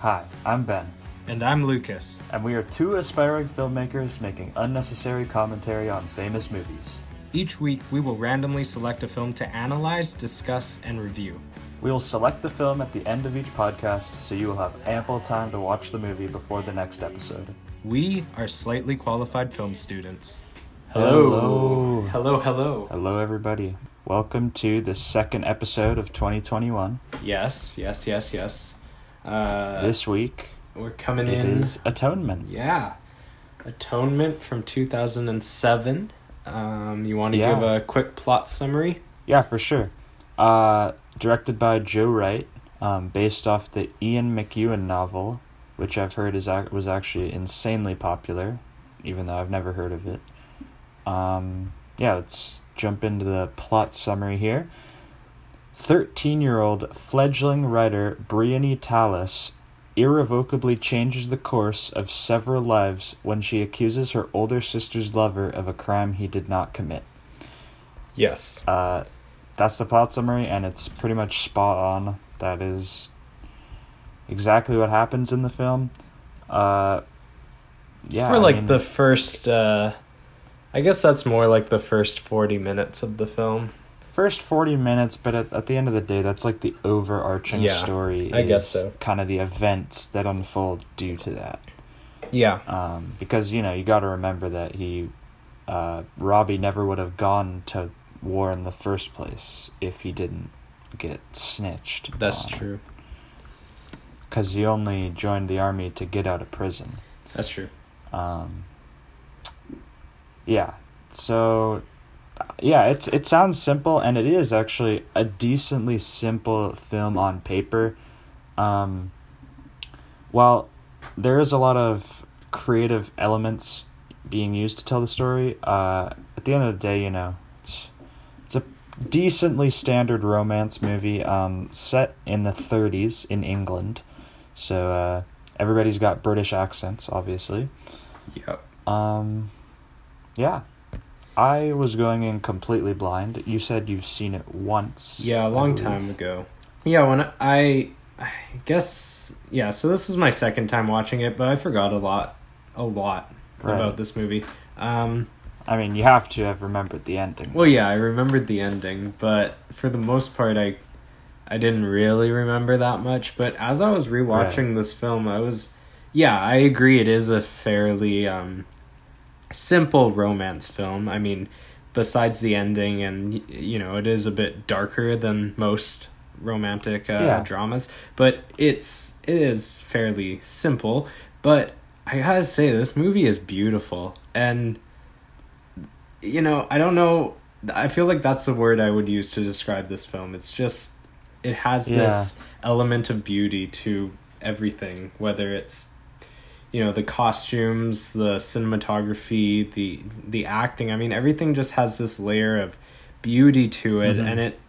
Hi, I'm Ben, And I'm Lucas. and we are two aspiring filmmakers making unnecessary commentary on famous movies. Each week, we will randomly select a film to analyze, discuss, and review. We will select the film at the end of each podcast so you will have ample time to watch the movie before the next episode. We are slightly qualified film students. Hello. Hello, hello. Hello, everybody. Welcome to the second episode of 2021. Yes, yes, yes, yes. Uh, this week, we're coming it in. is Atonement. Yeah. Atonement from 2007. Um, you want to Yeah. give a quick plot summary? Yeah, for sure. Uh, directed by Joe Wright, um, based off the Ian McEwan novel, which I've heard is ac- was actually insanely popular, even though I've never heard of it. Um, yeah, let's jump into the plot summary here. 13 year old fledgling writer Briony Tallis irrevocably changes the course of several lives when she accuses her older sister's lover of a crime he did not commit. Yes. Uh, that's the plot summary, and it's pretty much spot on. That is exactly what happens in the film. Uh, yeah, For I like mean, the first, uh, I guess that's more like the first 40 minutes of the film. First forty minutes, but at, at the end of the day, that's like the overarching Yeah, story. I guess so. Kind of the events that unfold due to that. Yeah. Um, because you know you got to remember that he, uh, Robbie never would have gone to war in the first place if he didn't get snitched. That's on. true. because he only joined the army to get out of prison. That's true. Um, yeah, so yeah, it's it sounds simple, and it is actually a decently simple film on paper. Um, while there is a lot of creative elements being used to tell the story, uh, at the end of the day, you know, it's it's a decently standard romance movie um, set in the 30s in England. So uh, everybody's got British accents, obviously. Yep. Um, yeah. I was going in completely blind. You said you've seen it once. Yeah, a long time ago. Yeah, when I, I guess, yeah, so this is my second time watching it, but I forgot a lot, a lot Right. about this movie. Um, I mean, you have to have remembered the ending. well, yeah, I remembered the ending, but for the most part, I, I didn't really remember that much. But as I was rewatching this film, I was, yeah, I agree. It is a fairly um, simple romance film. I mean, besides the ending, and you know, it is a bit darker than most romantic uh, Yeah. dramas, but it's it is fairly simple. But I gotta say, this movie is beautiful, and you know, I don't know. I feel like that's the word I would use to describe this film. It's just it has this element of beauty to everything, whether it's you know the costumes, the cinematography, the the acting. I mean, everything just has this layer of beauty to it, Mhm. and it.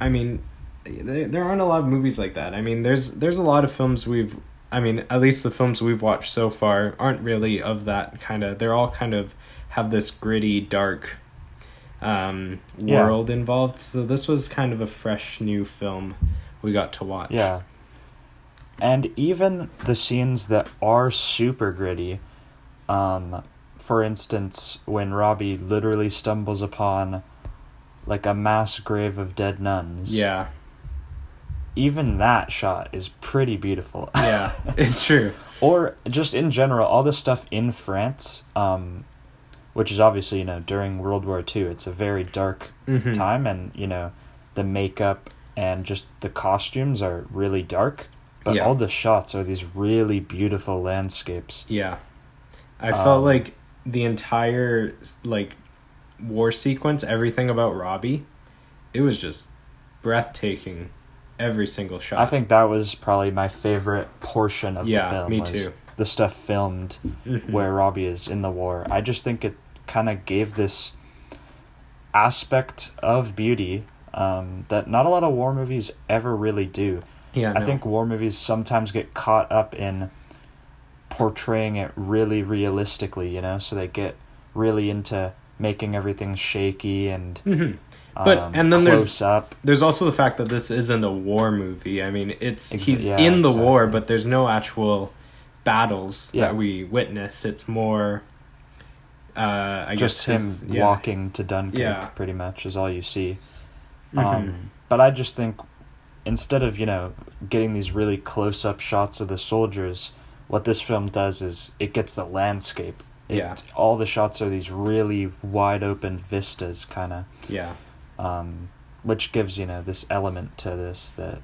I mean, there, there aren't a lot of movies like that. I mean, there's there's a lot of films we've. I mean, at least the films we've watched so far aren't really of that kind of. They're all kind of have this gritty, dark um, Yeah. world involved. So this was kind of a fresh new film we got to watch. Yeah. And even the scenes that are super gritty, um, for instance, when Robbie literally stumbles upon like a mass grave of dead nuns. Yeah. Even that shot is pretty beautiful. Yeah. it's true. or just in general, all the stuff in France, um, which is obviously you know during World War II, it's a very dark Mhm. time, and you know the makeup and just the costumes are really dark, but Yeah. all the shots are these really beautiful landscapes. Yeah. I felt Um, like the entire like war sequence, everything about Robbie, it was just breathtaking. Every single shot. I think that was probably my favorite portion of Yeah, the film. me too. The stuff filmed Mhm. where Robbie is in the war. I just think it kind of gave this aspect of beauty um, that not a lot of war movies ever really do. Yeah, I no. think war movies sometimes get caught up in portraying it really realistically, you know, so they get really into making everything shaky and Mhm. But- um, and then there's- close up. There's also the fact that this isn't a war movie. I mean, it's Exa- he's yeah, in the war, but there's no actual battles Yeah. that we witness. It's more, uh, I Just guess him his- yeah. walking to Dunkirk, Yeah. pretty much, is all you see. Mhm. Um, but I just think instead of you know getting these really close up shots of the soldiers, what this film does is it gets the landscape. It, Yeah. All the shots are these really wide open vistas, kind of, yeah, um, which gives you know this element to this that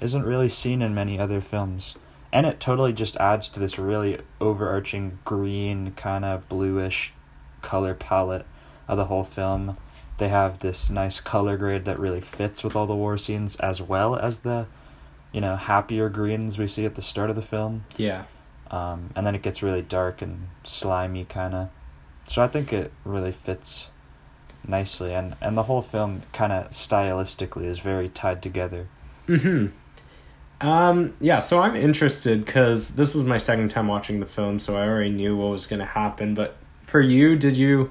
isn't really seen in many other films. And it totally just adds to this really overarching green, kind of bluish color palette of the whole film. They have this nice color grade that really fits with all the war scenes, as well as the, you know, happier greens we see at the start of the film. yeah. Um, and then it gets really dark and slimy, kind of. So I think it really fits nicely, and and the whole film kind of stylistically is very tied together. Hmm. Um. Yeah. So I'm interested because this was my second time watching the film, so I already knew what was going to happen. But for you, did you?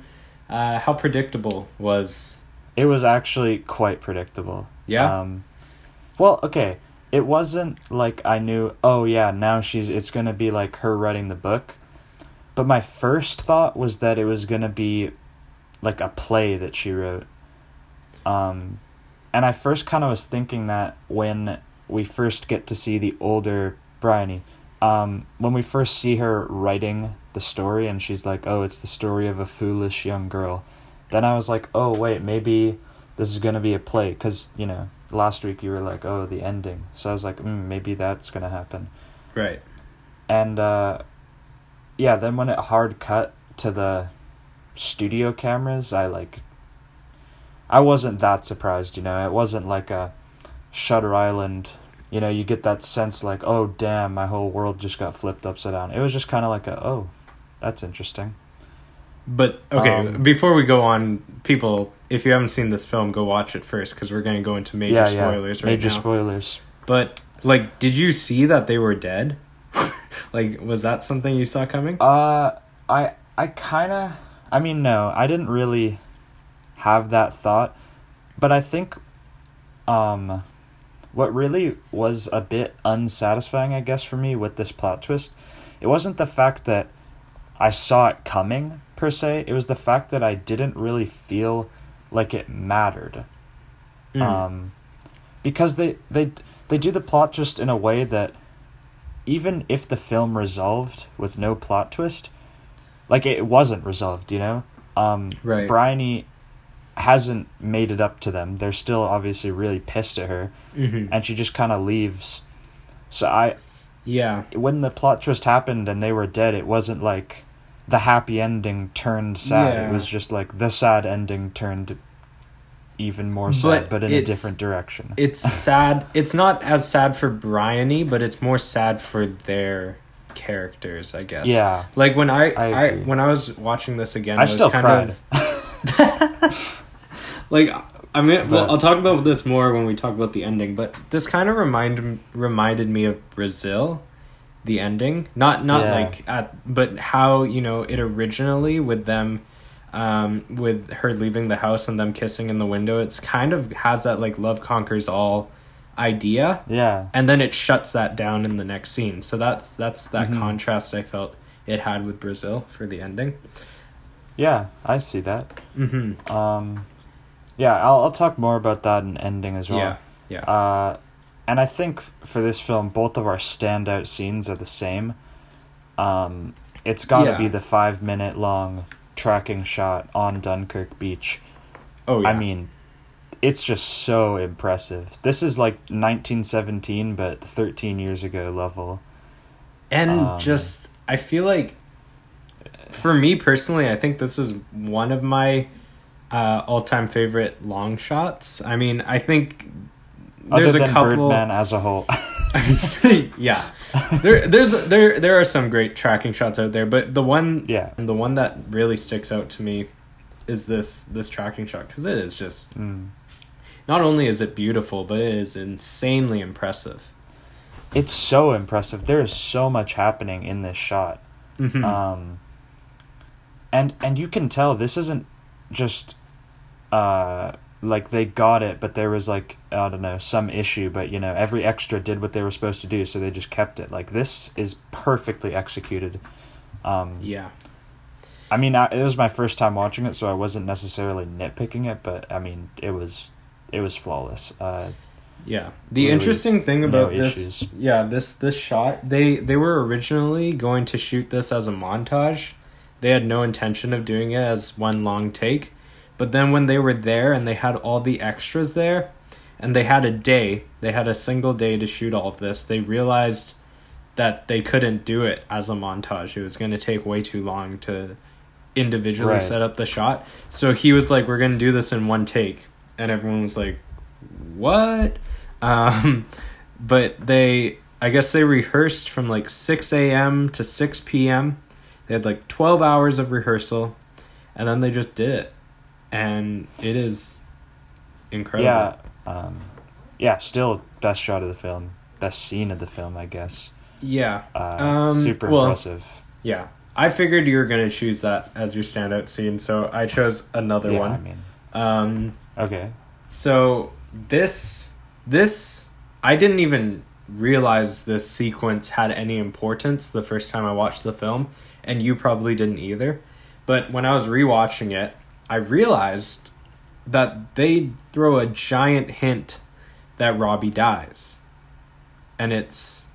Uh, how predictable was? It was actually quite predictable. Yeah. Um, well, okay. It wasn't like I knew. Oh yeah, now she's. It's gonna be like her writing the book. But my first thought was that it was gonna be, like a play that she wrote. Um, and I first kind of was thinking that when we first get to see the older Briony, um, when we first see her writing the story, and she's like, "Oh, it's the story of a foolish young girl." Then I was like, "Oh wait, maybe this is gonna be a play," because you know last week you were like, "Oh, the ending," so I was like, mm, "Maybe that's gonna happen." Right. And uh, yeah, then when it hard cut to the studio cameras, I like. I wasn't that surprised, you know. It wasn't like a Shutter Island. You know, you get that sense like, oh damn, my whole world just got flipped upside down. It was just kind of like a, oh, that's interesting. But okay, Um, before we go on, people, if you haven't seen this film, go watch it first because we're going to go into major yeah, spoilers yeah. right Major now. spoilers. but like, did you see that they were dead? like, was that something you saw coming? Uh, I I kind of I mean no, I didn't really have that thought, but I think um what really was a bit unsatisfying I guess for me with this plot twist, it wasn't the fact that I saw it coming per se, it was the fact that I didn't really feel like it mattered. Mm. Um, because they they they do the plot just in a way that even if the film resolved with no plot twist, like it wasn't resolved, you know. Um, Right. Briony hasn't made it up to them. They're still obviously really pissed at her, hmm and she just kind of leaves. So I, Yeah. when the plot twist happened and they were dead, it wasn't like the happy ending turned sad. Yeah. It was just like the sad ending turned even more sad, But but, in a different direction. It's sad. It's not as sad for Briony, but it's more sad for their characters, I guess. yeah, Like when I, I I, when I was watching this again, I was still kind cried. of like I mean, well, I'll talk about this more when we talk about the ending. But this kind of remind reminded me of Brazil, the ending. Not not Yeah. like at, but how you know it originally with them, um, with her leaving the house and them kissing in the window. It's kind of has that like love conquers all idea, yeah, and then it shuts that down in the next scene. So that's that's that Mhm. contrast I felt it had with Brazil for the ending. yeah. I see that. Mm-hmm. Um, yeah, I'll I'll talk more about that in ending as well. Yeah, yeah. Uh, and I think for this film, both of our standout scenes are the same. Um, it's got to Yeah. be the five minute long tracking shot on Dunkirk Beach. oh yeah. I mean, it's just so impressive. This is like 1917, but 13 years ago level. and um, just I feel like for me personally, I think this is one of my uh, all-time favorite long shots. I mean, I think there's Other a couple. Birdman as a whole. yeah, there, there's there there are some great tracking shots out there, but the one yeah. the one that really sticks out to me is this this tracking shot because it is just Mm. not only is it beautiful, but it is insanely impressive. It's so impressive. There is so much happening in this shot. Mhm. um, and and you can tell this isn't just uh, like they got it, but there was like I don't know some issue, but you know every extra did what they were supposed to do, so they just kept it. Like this is perfectly executed. Um, Yeah. I mean, I, it was my first time watching it, so I wasn't necessarily nitpicking it, but I mean, it was it was flawless. Uh, Yeah. The Really interesting thing about no this issues. yeah, this this shot, they they were originally going to shoot this as a montage. They had no intention of doing it as one long take. But then when they were there and they had all the extras there and they had a day, they had a single day to shoot all of this, they realized that they couldn't do it as a montage. It was going to take way too long to individually Right. set up the shot. So he was like, "We're going to do this in one take," and everyone was like, "What?" Um, but they, I guess they rehearsed from like six a.m. to six p.m. They had like twelve hours of rehearsal, and then they just did it, and it is incredible. yeah, um, yeah. Still, best shot of the film, best scene of the film, I guess. yeah, Uh, Um, super well- impressive. yeah. I figured you were gonna choose that as your standout scene, so I chose another Yeah, one. I mean, Um, okay. So this this I didn't even realize this sequence had any importance the first time I watched the film, and you probably didn't either. But when I was rewatching it, I realized that they throw a giant hint that Robbie dies. And it's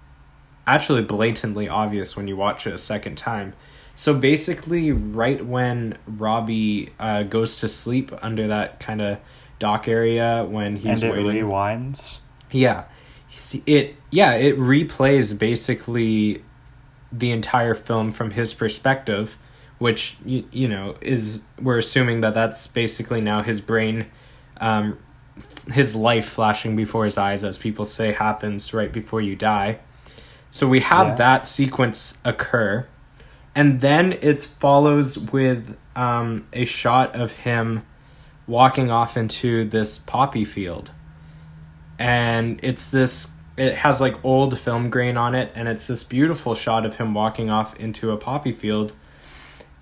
actually blatantly obvious when you watch it a second time. So basically, right when Robbie uh, goes to sleep under that kind of dock area when he's and it waiting, rewinds. yeah, See, it yeah it replays basically the entire film from his perspective, which you, you know is we're assuming that that's basically now his brain, um, his life flashing before his eyes, as people say happens right before you die. So we have Yeah. that sequence occur, and then it follows with um, a shot of him walking off into this poppy field and it's this it has like old film grain on it and it's this beautiful shot of him walking off into a poppy field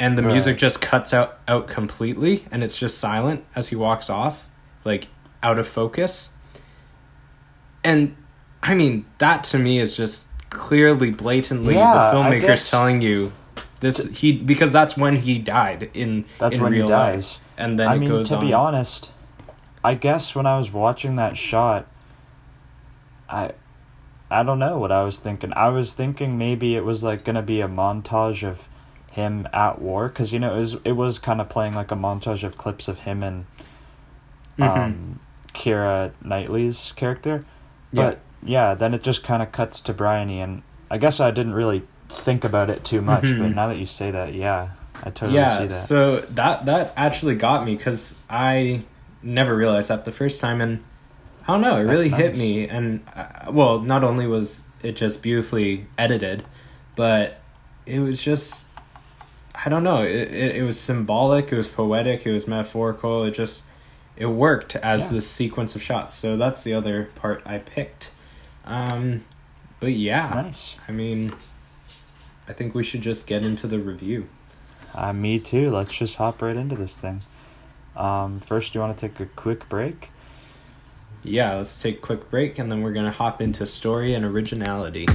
and the Right. music just cuts out out completely and it's just silent as he walks off like out of focus and i mean that to me is just clearly blatantly Yeah, the filmmakers telling you this he because that's when he died in That's in when he real life. dies. and then I mean, to on be honest, I guess when I was watching that shot, I, I don't know what I was thinking. I was thinking maybe it was like gonna be a montage of him at war, because you know it was it was kind of playing like a montage of clips of him and Mhm. um, Keira Knightley's character. Yeah. But yeah, then it just kind of cuts to Briony, and I guess I didn't really think about it too much. Mhm. But now that you say that, yeah, I totally see yeah that. so that that actually got me because i never realized that the first time and i don't know it really That's hit me and uh, well not only was it just beautifully edited but it was just i don't know it, it, it was symbolic it was poetic it was metaphorical it just it worked as Yeah. this sequence of shots so that's the other part i picked um but yeah nice. i mean i think we should just get into the review Uh, me too. Let's just hop right into this thing. Um, first, do you want to take a quick break? Yeah, let's take a quick break and then we're going to hop into story and originality.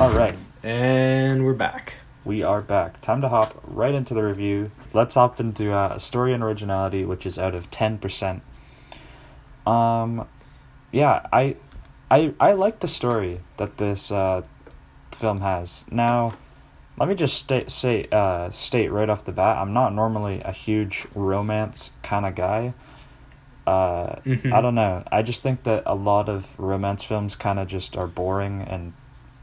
All right, And we're back. we are back. Time to hop right into the review. Let's hop into uh, story and originality, which is out of ten percent. Um, yeah, I, I, I like the story that this uh, film has. Now, let me just state say uh, state right off the bat, I'm not normally a huge romance kind of guy. Uh, Mhm. I don't know. I just think that a lot of romance films kind of just are boring and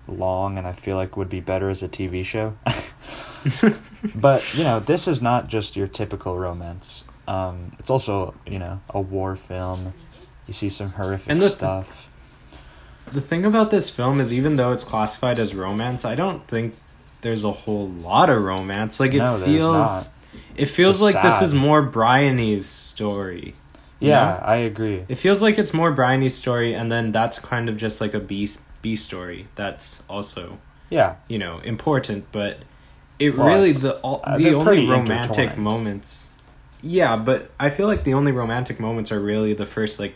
long, and I feel like would be better as a TV show. but you know, this is not just your typical romance. Um, it's also you know a war film. You see some horrific the stuff. The thing about this film is even though it's classified as romance, I don't think there's a whole lot of romance. Like it No, feels it feels like this is more Briony's story. yeah, know? I agree. It feels like it's more Briony's story and then that's kind of just like a B B story that's also Yeah. you know important, but it Well, really the all, uh, the only romantic moments. Yeah, but I feel like the only romantic moments are really the first like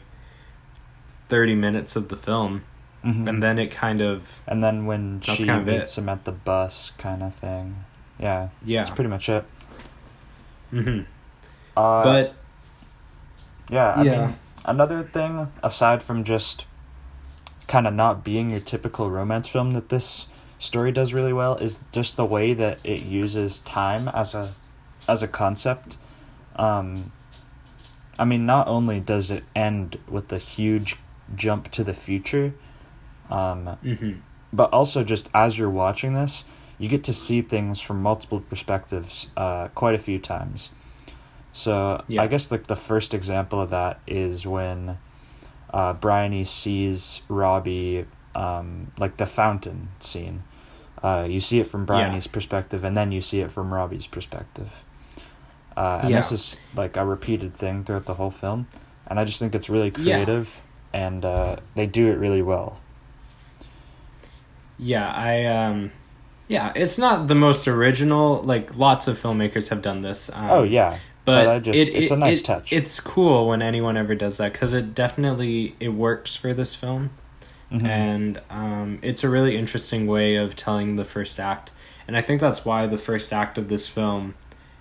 thirty minutes of the film, Mhm. and then it kind of And then when she kind of it. meets him at the bus, kind of thing. Yeah, yeah. that's pretty much it. hmm Uh, but yeah, I yeah. mean, another thing aside from just kind of not being your typical romance film that this story does really well is just the way that it uses time as a as a concept. Um, I mean, not only does it end with a huge jump to the future, um, hmm but also just as you're watching this, you get to see things from multiple perspectives uh, quite a few times. So Yeah. I guess like the first example of that is when uh, Briony sees Robbie um, like the fountain scene. Uh, you see it from Briony's perspective, and then you see it from Robbie's perspective. Uh, and this is like a repeated thing throughout the whole film, and I just think it's really creative, Yeah. and uh, they do it really well. Yeah, I um yeah, it's not the most original. Like lots of filmmakers have done this. Um, oh yeah, but, but I just- it's a nice it- touch. It's cool when anyone ever does that because it definitely it works for this film, Mhm. and um, it's a really interesting way of telling the first act. And I think that's why the first act of this film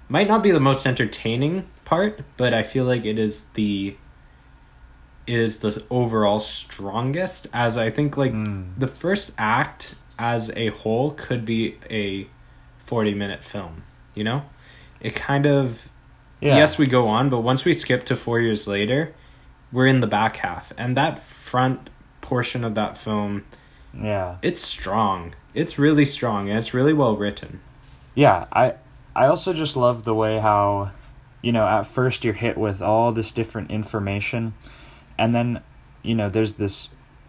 might not be the most entertaining part, but I feel like it is the it is the overall strongest. As I think like Mm. the first act as a whole could be a 40 minute film you know it kind of Yeah. yes we go on but once we skip to four years later we're in the back half. And that front portion of that film Yeah. it's strong. It's really strong and it's really well written. Yeah, I I also just love the way how you know, at first you're hit with all this different information and then you know, there's this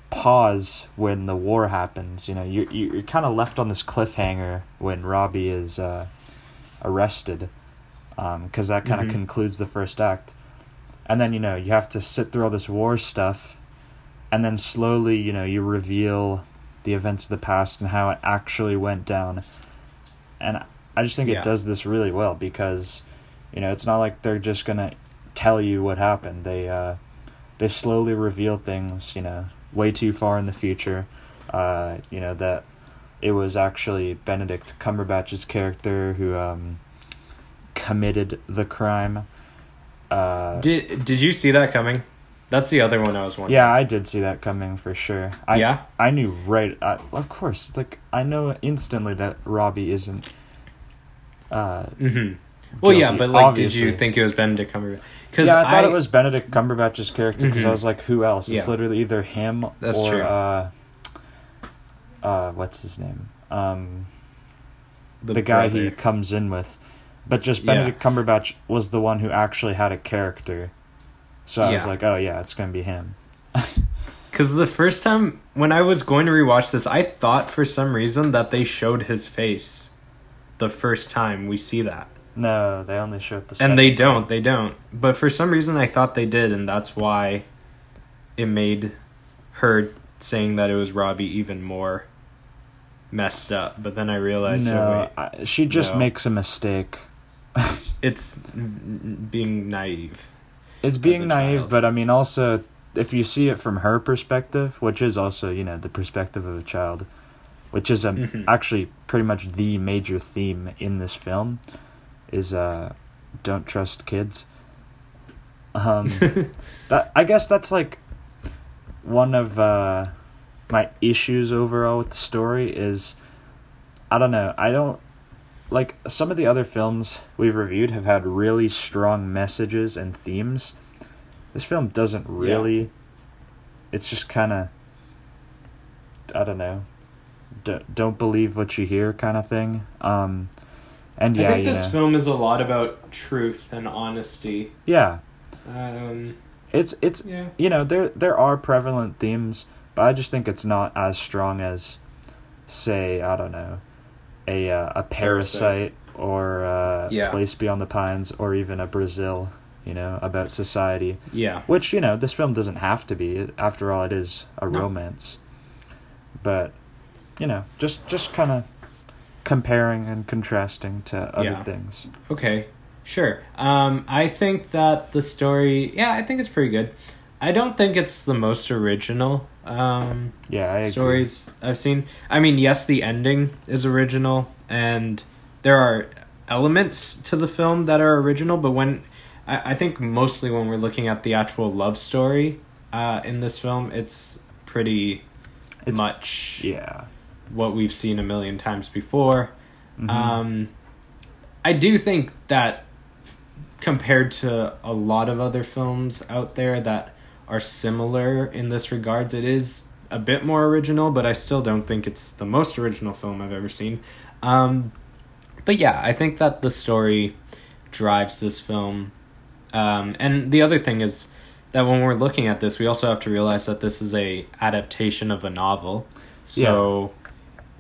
pause when the war happens, you know, you you- you're kind of left on this cliffhanger when Robbie is uh arrested um cuz that kind of Mhm. concludes the first act. And then you know, you have to sit through all this war stuff and then slowly, you know, you reveal the events of the past and how it actually went down. And I just think Yeah. it does this really well because, you know, it's not like they're just gonna tell you what happened. They uh, they slowly reveal things, you know, way too far in the future. Uh, you know that it was actually Benedict Cumberbatch's character who um, committed the crime. Uh, did did you see that coming that's the other one i was wondering yeah, I did see that coming for sure. I, yeah I knew right. I, of course, like I know instantly that Robbie isn't. Uh, mm-hmm well yeah but like obviously. did you think it was benedict cumberbatch because yeah, I thought it was Benedict Cumberbatch's character because Mhm. I was like, who else? It's Yeah. literally either him That's or true. uh, uh, what's his name? Um, the, the, guy brother. he comes in with, but just Yeah. Benedict Cumberbatch was the one who actually had a character. So I was like, oh yeah, it's gonna be him. Because the first time when I was going to rewatch this, I thought for some reason that they showed his face the first time we see that. No, they only showed the. And they don't, time. they don't. But for some reason I thought they did, and that's why it made her saying that it was Robbie even more messed up. But then I realized, oh, No, wait, I, she just No. makes a mistake. it's being naive. It's being naive, child. but I mean, also, if you see it from her perspective, which is also, you know, the perspective of a child, which is a, Mhm. actually pretty much the major theme in this film, is uh, don't trust kids. Um, that I guess that's like one of uh, my issues overall with the story is I don't know I don't like some of the other films we've reviewed have had really strong messages and themes. This film doesn't really. It's just kind of I don't know. D- don't believe what you hear kind of thing. Um and yeah, I think this know, film is a lot about truth and honesty. yeah. Um, It's it's yeah. you know there there are prevalent themes, but I just think it's not as strong as, say I don't know, a uh, a parasite or uh, Yeah. Place Beyond the Pines or even a Brazil, you know about society. Yeah. Which you know this film doesn't have to be. After all, it is a No. romance. But you know, just just kind of comparing and contrasting to other Yeah. things. Okay, sure. Um, I think that the story, yeah, I think it's pretty good. I don't think it's the most original um, Yeah, stories I've seen. I mean, yes, the ending is original, and there are elements to the film that are original, but when I, I think mostly when we're looking at the actual love story uh, in this film, it's pretty It's- much Yeah. what we've seen a million times before. Mhm. Um, I do think that compared to a lot of other films out there that are similar in this regards, it is a bit more original, but I still don't think it's the most original film I've ever seen. Um, but yeah, I think that the story drives this film. Um, and the other thing is that when we're looking at this, we also have to realize that this is a adaptation of a novel. So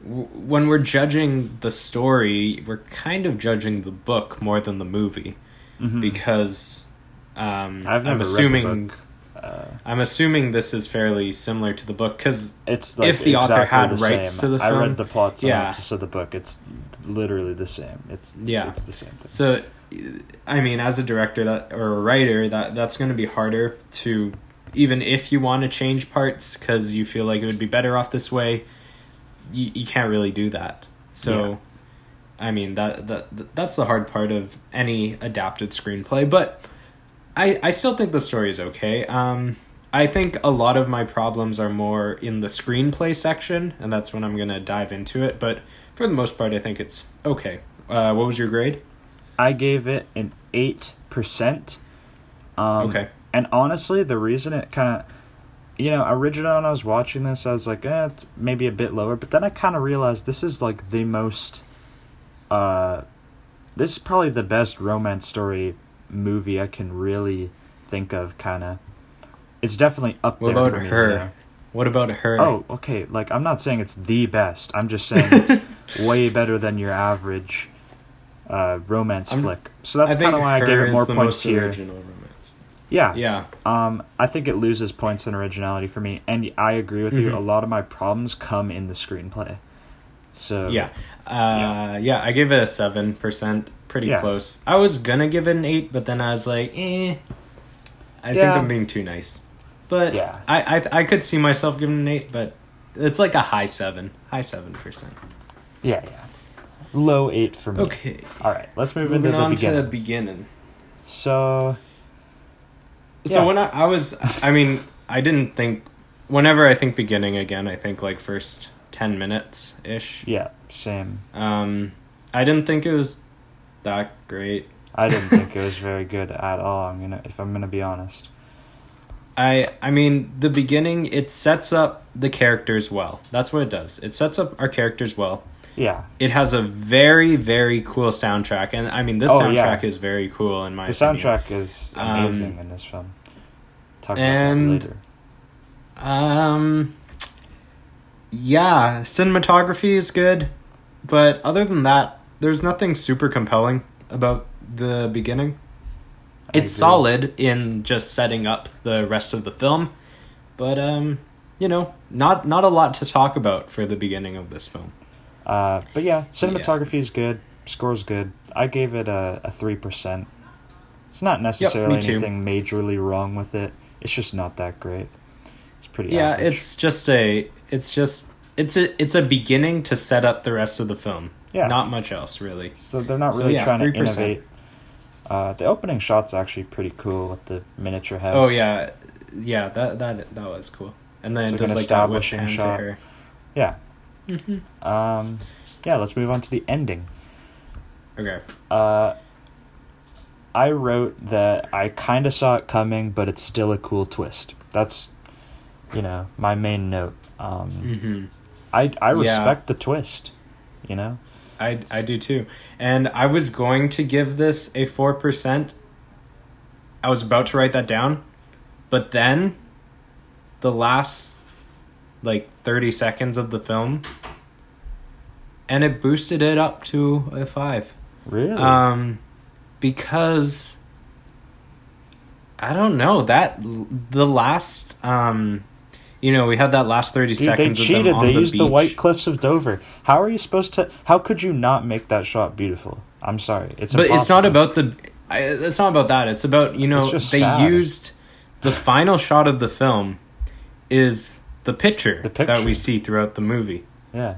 w- when we're judging the story, we're kind of judging the book more than the movie Mhm. because um, I've never I'm assuming read the book. Uh, I'm assuming this is fairly similar to the book because it's like If the author had the rights same. to the film, I read the plot yeah. of the book. It's literally the same. It's Yeah. it's the same thing. So, I mean, as a director that or a writer, that that's going to be harder to even if you want to change parts because you feel like it would be better off this way. You you can't really do that. So, I mean that that that's the hard part of any adapted screenplay. But I I still think the story is okay. Um, I think a lot of my problems are more in the screenplay section, and that's when I'm gonna dive into it. But for the most part, I think it's okay. Uh, what was your grade? I gave it an eight percent. Um, Okay. And honestly, the reason it kind of, you know, originally when I was watching this, I was like, eh, it's maybe a bit lower. But then I kind of realized this is like the most, uh, this is probably the best romance story movie I can really think of. Kind of, it's definitely up What there about for me. her? you know? What about her? Oh, okay. Like I'm not saying it's the best. I'm just saying it's way better than your average uh, romance I'm- flick. So that's kind of why I gave her it more points here. Yeah. Yeah. Um, I think it loses points in originality for me, and I agree with you. Mhm. A lot of my problems come in the screenplay. So Yeah. Uh, yeah. I gave it a seven percent. Pretty Yeah. close. I was gonna give it an eight, but then I was like, eh. I think I'm being too nice. But Yeah. I, I I could see myself giving an eight, but it's like a high seven, high seven percent. yeah, yeah, low eight for me. Okay. All right, let's move Moving into the on beginning. to the beginning. So So when I, I was, I mean, I didn't think. Whenever I think beginning again, I think like first ten minutes ish. yeah, same. Um, I didn't think it was that great. I didn't think it was very good at all. I'm gonna, if I'm gonna be honest. I I mean, the beginning it sets up the characters well. That's what it does. It sets up our characters well. Yeah, It has a very very cool soundtrack, and I mean, this Oh, soundtrack yeah. is very cool in my the opinion. soundtrack is amazing Um, in this film. Talk and- that later. Um, yeah, cinematography is good, but other than that, there's nothing super compelling about the beginning. I It's agree. solid in just setting up the rest of the film, but um, you know, not not a lot to talk about for the beginning of this film. Uh, but yeah, cinematography is good. Score's good. I gave it a a three percent. It's not necessarily too. anything majorly wrong with it. It's just not that great. It's pretty. yeah, average. it's just a it's just it's a it's a beginning to set up the rest of the film. Yeah. Not much else really. so they're not so really yeah, trying to 3%. innovate. Uh, the opening shot's actually pretty cool with the miniature house. Oh yeah, yeah. That that that was cool. And then It's like just an like that whip establishing hand to shot. her. yeah. Mm-hmm. Um, yeah. Let's move on to the ending. Okay. Uh, I wrote that I kind of saw it coming, but it's still a cool twist. That's, you know, my main note. Um, Mm-hmm. I I Yeah. respect the twist. You know. I I do too. And I was going to give this a four percent. I was about to write that down, but then the last like thirty seconds of the film, and it boosted it up to a five. Really? Um, because I don't know that the last um, you know, we had that last thirty Dude, they seconds. of them cheated. They the used the. White Cliffs of Dover. How are you supposed to? How could you not make that shot beautiful? I'm sorry, it's but it's not about the. I, it's not about that. It's about you know they sad. used the final shot of the film is the picture, The that we see throughout the movie, Yeah,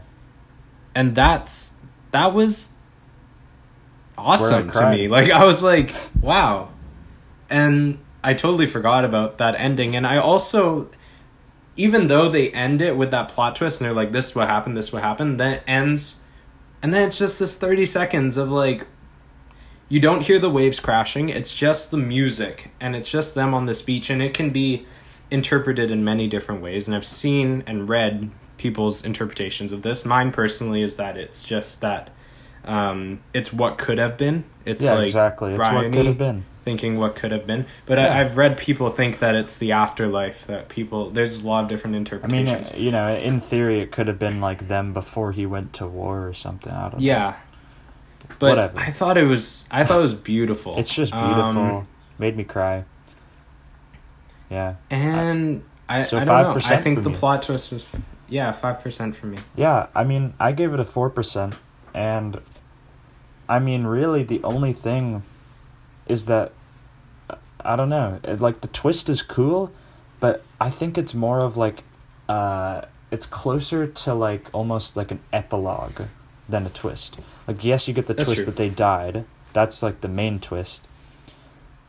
and that's that was awesome to me. Like I was like, wow, and I totally forgot about that ending, and I also. Even though they end it with that plot twist and they're like, this is what happened, this is what happened, then it ends. And then it's just this 30 seconds of like you don't hear the waves crashing. It's just the music and it's just them on this beach and it can be interpreted in many different ways. And i've seen and read people's interpretations of this. Mine personally is that it's just that um, it's what could have been. It's yeah, like exactly. It's what could have been. Thinking what could have been but Yeah. I, i've read people think that it's the afterlife that people there's a lot of different interpretations. I mean, you know, in theory, it could have been like them before he went to war or something. I don't know. yeah but Whatever. i thought it was i thought it was beautiful It's just beautiful. Um, Made me cry. Yeah. And I, So I don't know. 5% I think the you. plot twist was, yeah, five percent for me. Yeah, I mean, I gave it a 4%, and I mean, really, the only thing is that, I don't know, it- like, the twist is cool, but I think it's more of like, uh, it's closer to like almost like an epilogue than a twist. Like, yes, you get the That's twist true. that they died, that's like the main twist,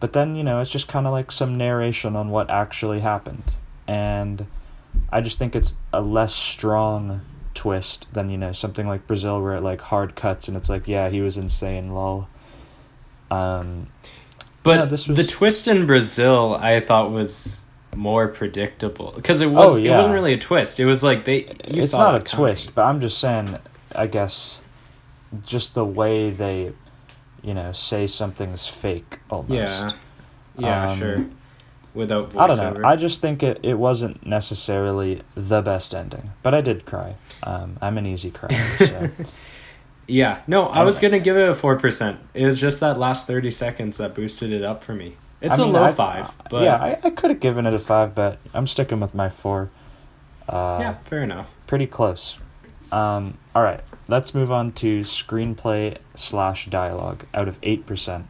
but then, you know, it's just kind of like some narration on what actually happened, and. I just think it's a less strong twist than you know something like Brazil where it like hard cuts and it's like yeah he was insane lol. Um, But Yeah, this was- the twist in Brazil, I thought was more predictable because it was Oh, it yeah. wasn't really a twist. It was like they you it's not a it coming. twist, but I'm just saying I guess just the way they you know say something's fake almost. Yeah, yeah, Um, sure. Without voiceover. I don't know. I just think it, it wasn't necessarily the best ending, but I did cry. Um, I'm an easy crier, so yeah, no, I was gonna give it a four percent. It was just that last thirty seconds that boosted it up for me. It's I a mean, low I- five, but yeah, I, I could have given it a five, but I'm sticking with my four. Uh, yeah, fair enough. pretty close. Um, all right, let's move on to screenplay slash dialogue out of eight percent.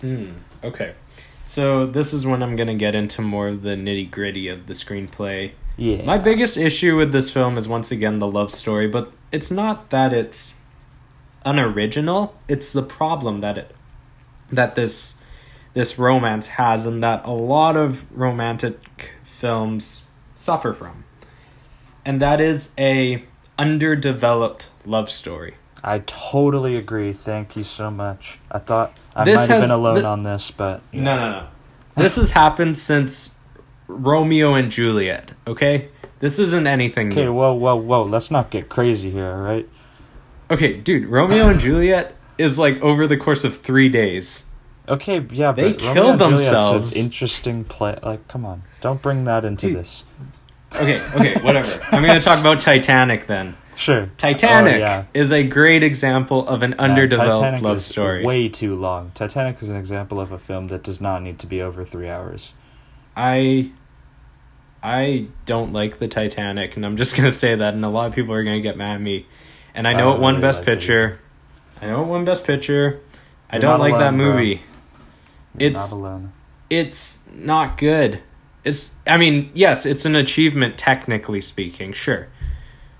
Hmm. Okay. So this is when I'm gonna get into more of the nitty gritty of the screenplay. Yeah, My biggest issue with this film is once again the love story, but it's not that it's unoriginal. It's the problem that it that this this romance has and that a lot of romantic films suffer from. And that is a underdeveloped love story. I totally agree. Thank you so much. I thought I This might have been alone the- on this, but yeah. No, no, no. This has happened since Romeo and Juliet, okay? This isn't anything Okay, new. whoa, whoa, whoa. Let's not get crazy here, all right? Okay, dude, Romeo and Juliet is like over the course of three days. Okay, yeah, They but Romeo kill Juliet's themselves. An interesting play. Like, come on, don't bring that into Dude. this. Okay, okay, whatever. I'm gonna talk about Titanic then. Sure. Oh, Titanic Oh, yeah. is a great example of an underdeveloped Titanic love is story. Way too long. Titanic is an example of a film that does not need to be over three hours. I I don't like the Titanic, and I'm just gonna say that, and a lot of people are gonna get mad at me. And I I know don't it won really Best like it Picture. I know it won Best Picture. I You're don't like that alone, bro. movie. It's- not. It's not good. It's I mean, yes, it's an achievement technically speaking, sure.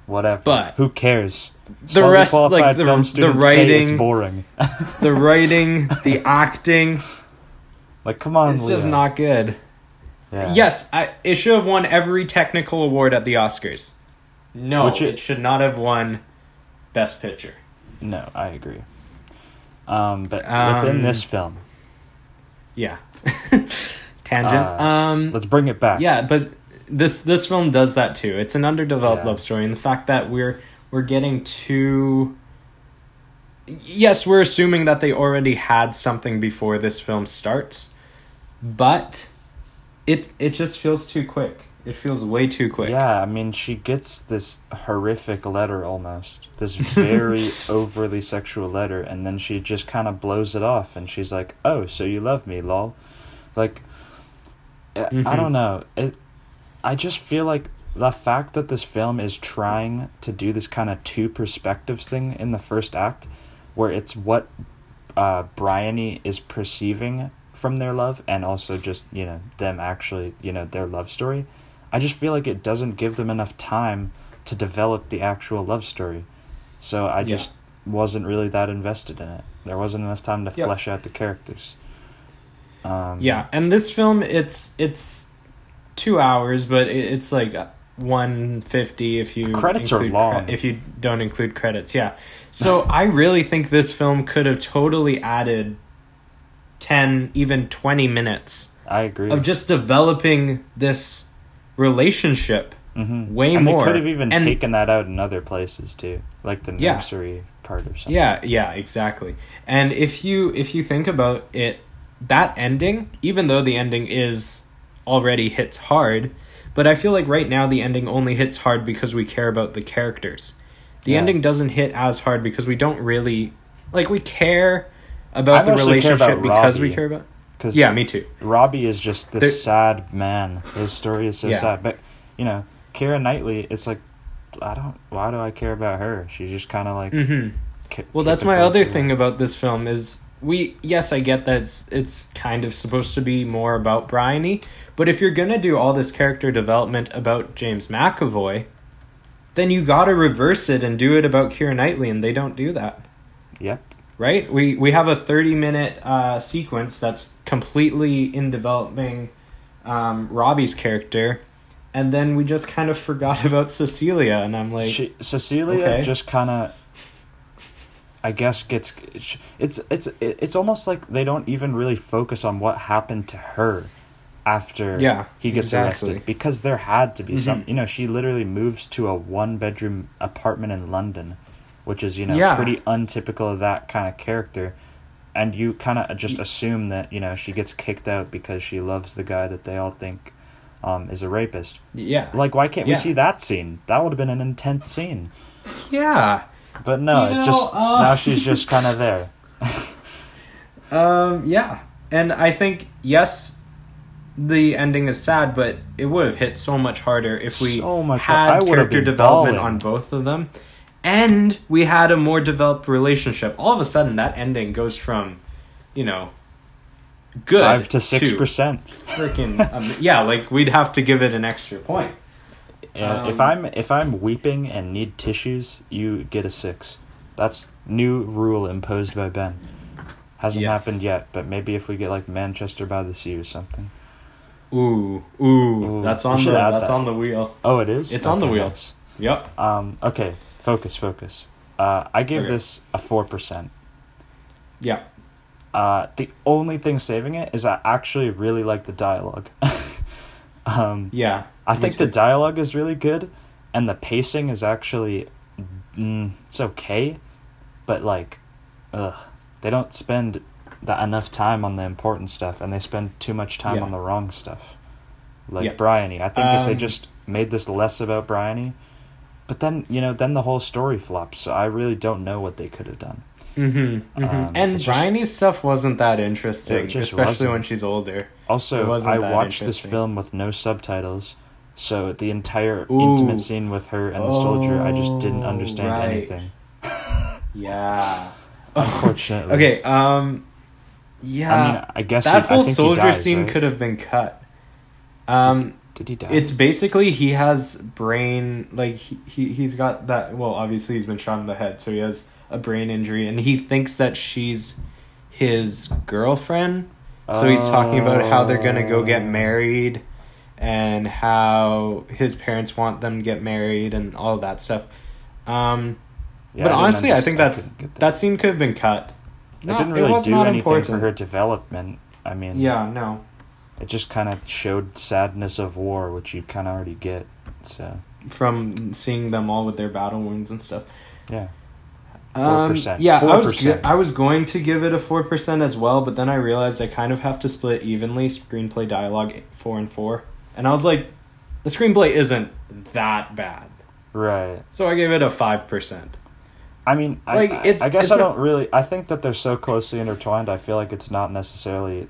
Whatever. But- who cares? The rest- like, the- the say it's boring. The writing, the acting, like, come on, it's just not good. Yeah. Yes, I, it should have won every technical award at the Oscars. No, Which it- it should not have won Best Picture. No, I agree. Um, but Um, within this film, Yeah. Tangent. Uh, um let's bring it back. yeah, but this this film does that too. It's an underdeveloped Yeah. love story and the fact that we're we're getting too Yes, we're assuming that they already had something before this film starts, but it it just feels too quick. It feels way too quick. Yeah, I mean, she gets this horrific letter almost. This very overly sexual letter, and then she just kind of blows it off, and she's like, "Oh, so you love me, lol." Like, I- I don't know. It. I just feel like the fact that this film is trying to do this kind of two perspectives thing in the first act, where it's what uh, Briony is perceiving from their love, and also just you know them actually you know their love story. I just feel like it doesn't give them enough time to develop the actual love story. So I just wasn't really that invested in it. There wasn't enough time to Yeah. flesh out the characters. Um, Yeah, and this film it's it's two hours, but it's like one fifty if you Credits are long. if you don't include credits. Yeah, so I really think this film could have totally added ten, even twenty minutes I agree. of just developing this relationship. mm-hmm. way and more. They could have even And- taken that out in other places too, like the Yeah. nursery part or something. Yeah, yeah, exactly. And if you if you think about it, that ending, even though the ending is already hits hard, but I feel like right now the ending only hits hard because we care about the characters. The Yeah. ending doesn't hit as hard because we don't really like we care about I the relationship about because we care about because Yeah, me too. Robbie is just this There- sad man. His story is so Yeah. sad, but you know, Keira Knightley. It's like I don't. Why do I care about her? She's just kind of like. Mm-hmm. ki- Well, that's my other thing about this film is we yes, I get that it's, it's kind of supposed to be more about Briony, but if you're gonna do all this character development about James McAvoy, then you gotta reverse it and do it about Keira Knightley, and they don't do that. Yep. Right? We we have a thirty minute uh, sequence that's completely in developing um, Robbie's character, and then we just kind of forgot about Cecilia, and I'm like, she, Cecilia okay. just kind of. I guess gets it's it's it's almost like they don't even really focus on what happened to her after Yeah, he gets exactly. arrested because there had to be some Mhm. you know she literally moves to a one bedroom apartment in London which is you know Yeah. pretty untypical of that kind of character and you kind of just assume that you know she gets kicked out because she loves the guy that they all think um, is a rapist yeah, like why can't we see that scene that would have been an intense scene yeah. but no You it know, just uh, now she's just kind of there Um, yeah. And I think, yes, the ending is sad, but it would have hit so much harder if we So much had I would have character development bawling. on both of them. And we had a more developed relationship. All of a sudden, that ending goes from, you know, good five to six percent Freaking, um, yeah, like we'd have to give it an extra point. Yeah, if Um, I'm if I'm weeping and need tissues, you get a six. That's new rule imposed by Ben. Hasn't Yes. happened yet, but maybe if we get like Manchester by the Sea or something. Ooh, ooh, Ooh, that's on the that's that. on the wheel. Oh, it is. It's on the Okay, wheel. nice. Yep. Um. Okay. Focus. Focus. Uh, I gave Okay. this a four percent. Yeah. Uh, the only thing saving it is I actually really like the dialogue. um, Yeah. I think the dialogue is really good, and the pacing is actually, mm, it's okay, but like, ugh, they don't spend that enough time on the important stuff, and they spend too much time Yeah. on the wrong stuff, like Yeah. Briony. I think if they Um, just made this less about Briony, but then you know, then the whole story flops. So I really don't know what they could have done. Mm-hmm, mm-hmm. Um, and just- Briony's stuff wasn't that interesting, especially wasn't. when she's older. Also, I watched this film with no subtitles, so the entire Ooh. intimate scene with her and the soldier, I just didn't Oh, understand right. anything. Yeah. Unfortunately. okay. Um. Yeah. I mean, I guess that he, whole I think soldier dies, scene right? could have been cut. Um. Did he die? It's basically he has brain like he, he he's got that. Well, obviously he's been shot in the head, so he has a brain injury, and he thinks that she's his girlfriend. So he's talking about how they're gonna go get Oh. married, and how his parents want them to get married, and all that stuff. Um, Yeah, but I honestly, I think that's couldn't that scene could have been cut. It didn't really was do not anything for her development. I mean, Yeah, no. It just kind of showed sadness of war, which you kind of already get. So From seeing them all with their battle wounds and stuff. yeah, Um, 4%. yeah, I was 4%. I was going to give it a four percent as well, but then I realized I kind of have to split evenly screenplay dialogue four and four, and I was like, the screenplay isn't that bad, right. so I gave it a five percent. I mean, I, Like, I- it's- I guess I don't really. I think that they're so closely intertwined. I feel like it's not necessarily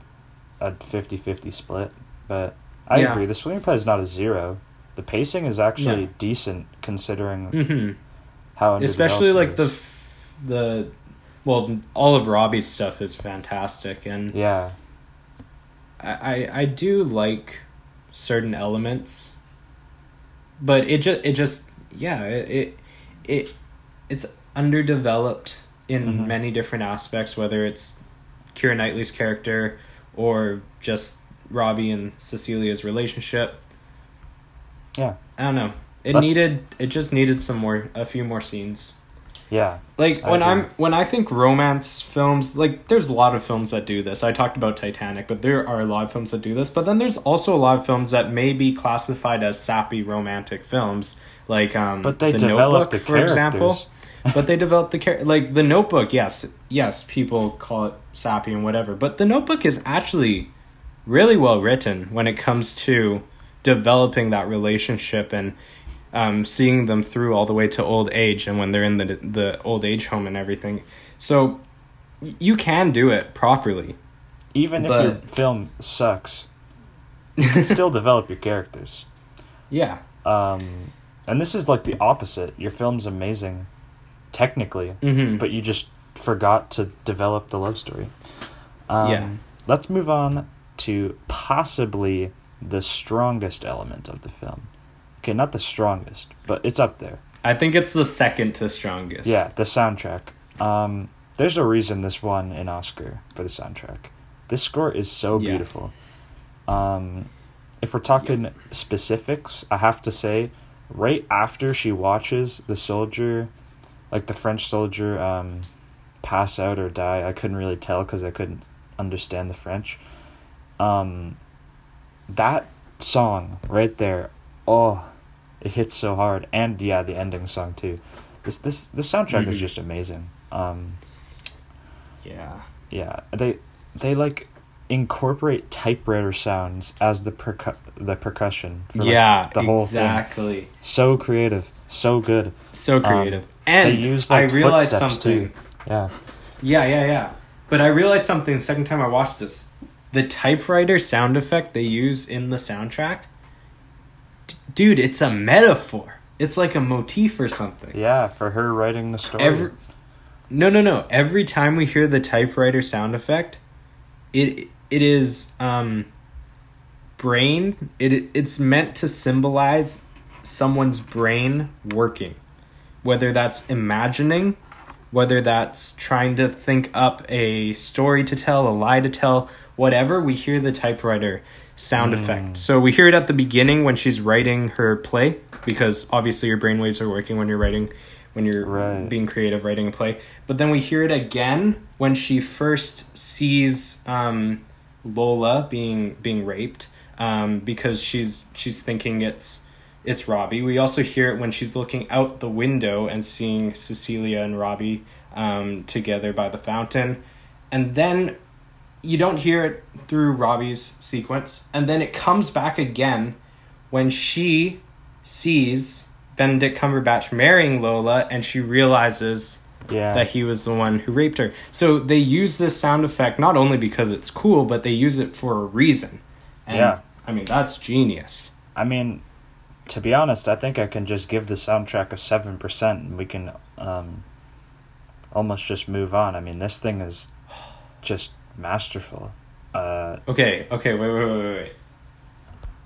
a 50-50 split, but I Yeah. agree. The screenplay is not a zero. The pacing is actually Yeah. decent considering hmm how Especially like it the f- the well, all of Robbie's stuff is fantastic, and yeah I, I I do like certain elements, but it just it just yeah it it, it it's underdeveloped in Mhm. many different aspects, whether it's Keira Knightley's character or just Robbie and Cecilia's relationship. yeah I don't know. It That's- needed it just needed some more a few more scenes. yeah Like I when I'm when I think romance films, like there's a lot of films that do this. I talked about Titanic, but there are a lot of films that do this. But then there's also a lot of films that may be classified as sappy romantic films, like um, but they The developed Notebook, the for example. But they developed the character like the Notebook. Yes, yes, people call it sappy and whatever, but the Notebook is actually really well written when it comes to developing that relationship and um, seeing them through all the way to old age and when they're in the the old age home and everything. So you can do it properly. even if your film sucks you can still develop your characters Yeah. um and this is like the opposite your film's amazing technically Mm-hmm. but you just forgot to develop the love story. Um, Yeah. Let's move on to possibly the strongest element of the film. Okay, not the strongest, but it's up there. I think it's the second to strongest. Yeah, the soundtrack. Um, there's a reason this won an Oscar for the soundtrack. This score is so Yeah. beautiful. Um, if we're talking specifics, I have to say, right after she watches the soldier, like the French soldier, um, pass out or die, I couldn't really tell because I couldn't understand the French. Um, that song right there, oh, it hits so hard, and yeah, the ending song too. This this the soundtrack is Mhm. just amazing. Um, Yeah. yeah, they they like incorporate typewriter sounds as the percu- the percussion. for, like, yeah, the whole thing. exactly. So creative, so good. So creative. And they use like I realized footsteps something. too. Yeah, Yeah, yeah, yeah. But I realized something the second time I watched this. The typewriter sound effect they use in the soundtrack, d- dude, it's a metaphor. It's like a motif or something. yeah, for her writing the story. Every No, no, no. Every time we hear the typewriter sound effect, it it is um brain it it's meant to symbolize someone's brain working. Whether that's imagining, whether that's trying to think up a story to tell, a lie to tell, whatever, we hear the typewriter sound Mm. effect. So we hear it at the beginning when she's writing her play because obviously your brainwaves are working when you're writing when you're Right. being creative writing a play. But then we hear it again when she first sees um, Lola being being raped um, because she's she's thinking it's it's Robbie. We also hear it when she's looking out the window and seeing Cecilia and Robbie um, together by the fountain, and then you don't hear it through Robbie's sequence, and then it comes back again when she sees Benedict Cumberbatch marrying Lola, and she realizes yeah, that he was the one who raped her. So they use this sound effect not only because it's cool, but they use it for a reason. And, Yeah. I mean, that's genius. I mean, to be honest, I think I can just give the soundtrack a seven percent, and we can um, almost just move on. I mean, this thing is just masterful. Uh, Okay, okay, wait, wait, wait, wait, wait.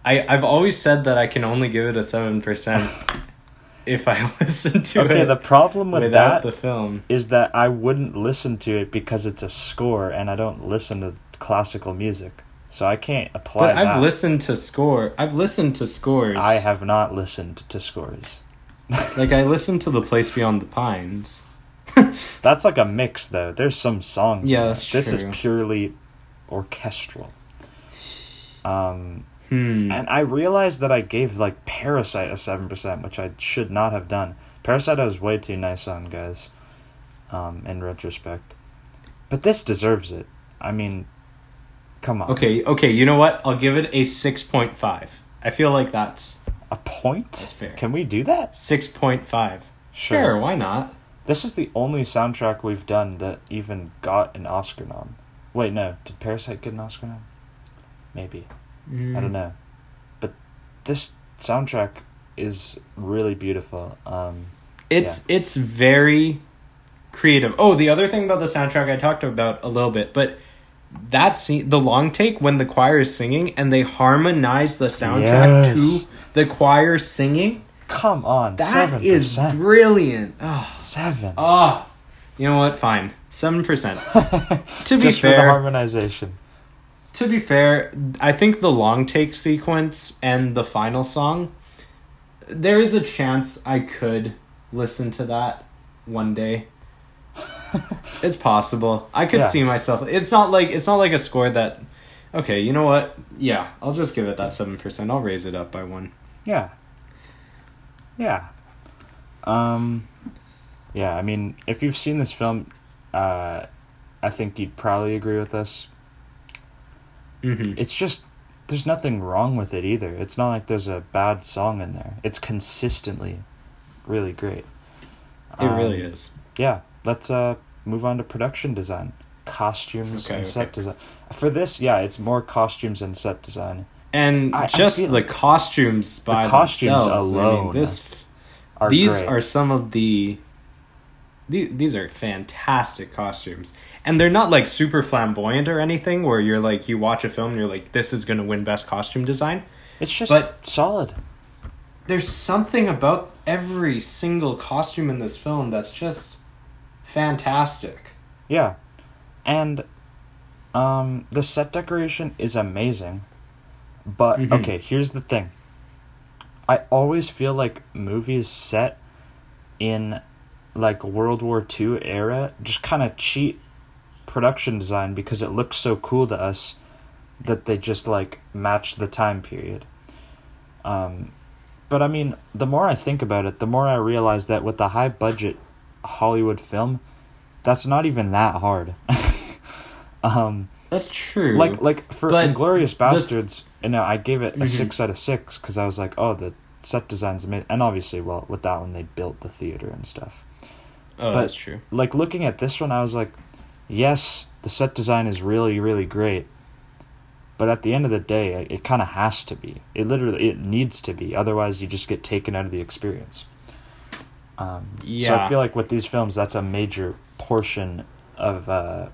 I, I've always said that I can only give it a 7% if I listen to okay, it Okay, the problem with that the film. is that I wouldn't listen to it because it's a score, and I don't listen to classical music, so I can't apply But I've that. listened to score. I've listened to scores. I have not listened to scores. Like, I listened to The Place Beyond the Pines. That's like a mix, though. There's some songs. Yeah, that's. This is purely orchestral. Um, Hmm. and I realized that I gave like Parasite a seven percent, which I should not have done. Parasite I was way too nice on, guys. Um, in retrospect, but this deserves it. I mean, come on. Okay, okay, you know what? I'll give it a 6.5. I feel like that's a point. That's fair. Can we do that? 6.5. Sure, why not? This is the only soundtrack we've done that even got an Oscar nom. Wait, no. Did Parasite get an Oscar nom? Maybe. I Mm. don't know. But this soundtrack is really beautiful. Um, It's it's very creative. Oh, the other thing about the soundtrack I talked about a little bit, but that scene, the long take when the choir is singing and they harmonize the soundtrack Yes. to the choir singing. come on, That seven is percent, brilliant. Oh, seven. oh, you know what? Fine, seven percent. To be Just for the fair, harmonization. to be fair, I think the long take sequence and the final song, there is a chance I could listen to that one day. it's possible. I could Yeah. see myself. It's not like it's not like a score that. Okay, you know what? Yeah, I'll just give it that seven percent. I'll raise it up by one. Yeah. Yeah. Um yeah, I mean, if you've seen this film, uh I think you'd probably agree with us. Mm-hmm. It's just there's nothing wrong with it either. It's not like there's a bad song in there. It's consistently really great. It really Um, is. Yeah, let's uh move on to production design, costumes Okay, and okay. set design. For this, yeah, it's more costumes and set design. And I- I just feel the costumes by costumes themselves, I mean, this Are these great. are some of the, the these are fantastic costumes and they're not like super flamboyant or anything where you're like you watch a film and you're like this is going to win best costume design it's just but- solid. there's something about every single costume in this film that's just fantastic Yeah. And um the set decoration is amazing. But Mhm. okay, here's the thing. I always feel like movies set in like World War II era just kind of cheat production design because it looks so cool to us that they just like match the time period. Um but I mean, the more I think about it, the more I realize that with the high budget Hollywood film, that's not even that hard. um, that's true like like for But Inglourious the- Basterds, you know, I gave it a Mhm. six out of six because I was like, oh, the set design's amazing, and obviously, well, with that one they built the theater and stuff. oh but- that's true Like looking at this one, I was like, yes, the set design is really really great, but at the end of the day, it, it kind of has to be. It literally it needs to be, otherwise you just get taken out of the experience. Um, So I feel like with these films, that's a major portion of uh,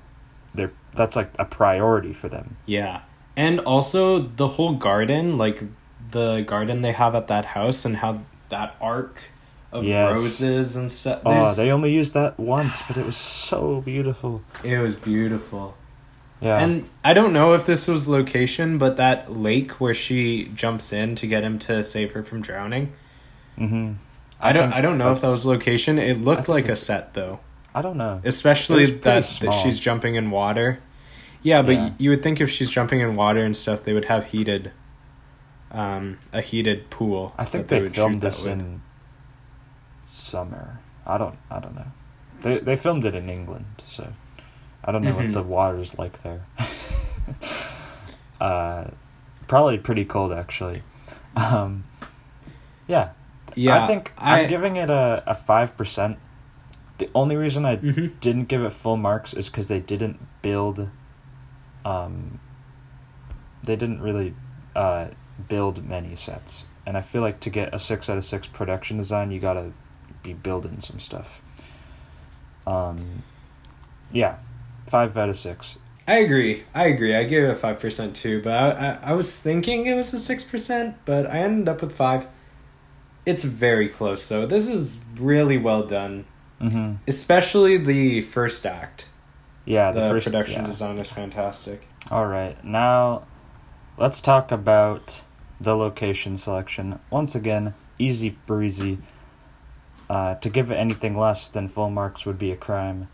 their. That's like a priority for them. Yeah. And also the whole garden, like the garden they have at that house and how that arc of Yes. roses and stuff. Oh, they only used that once, but it was so beautiful. It was beautiful. Yeah. And I don't know if this was location, but that lake where she jumps in to get him to save her from drowning. mm-hmm. I, don't I don't know if that was location. It looked like a set though. I don't know. Especially that, that she's jumping in water. Yeah, but Yeah. you would think if she's jumping in water and stuff, they would have heated, um, a heated pool. I think they, would shoot filmed this in summer. I don't. I don't know. They they filmed it in England, so I don't know Mhm. what the water's like there. uh, probably pretty cold actually. Um, yeah, Yeah, I think I'm giving it a a five percent. The only reason I Mhm. didn't give it full marks is because they didn't build. Um, they didn't really uh, build many sets, and I feel like to get a six out of six production design, you gotta be building some stuff. Um, yeah, five out of six. I agree. I agree. I gave it five percent too, but I, I I was thinking it was a six percent, but I ended up with five. It's very close though. This is really well done, Mm-hmm. especially the first act. Yeah, The, the, first production yeah. design is fantastic. All right, now let's talk about the location selection. Once again, easy breezy. Uh, to give it anything less than full marks would be a crime.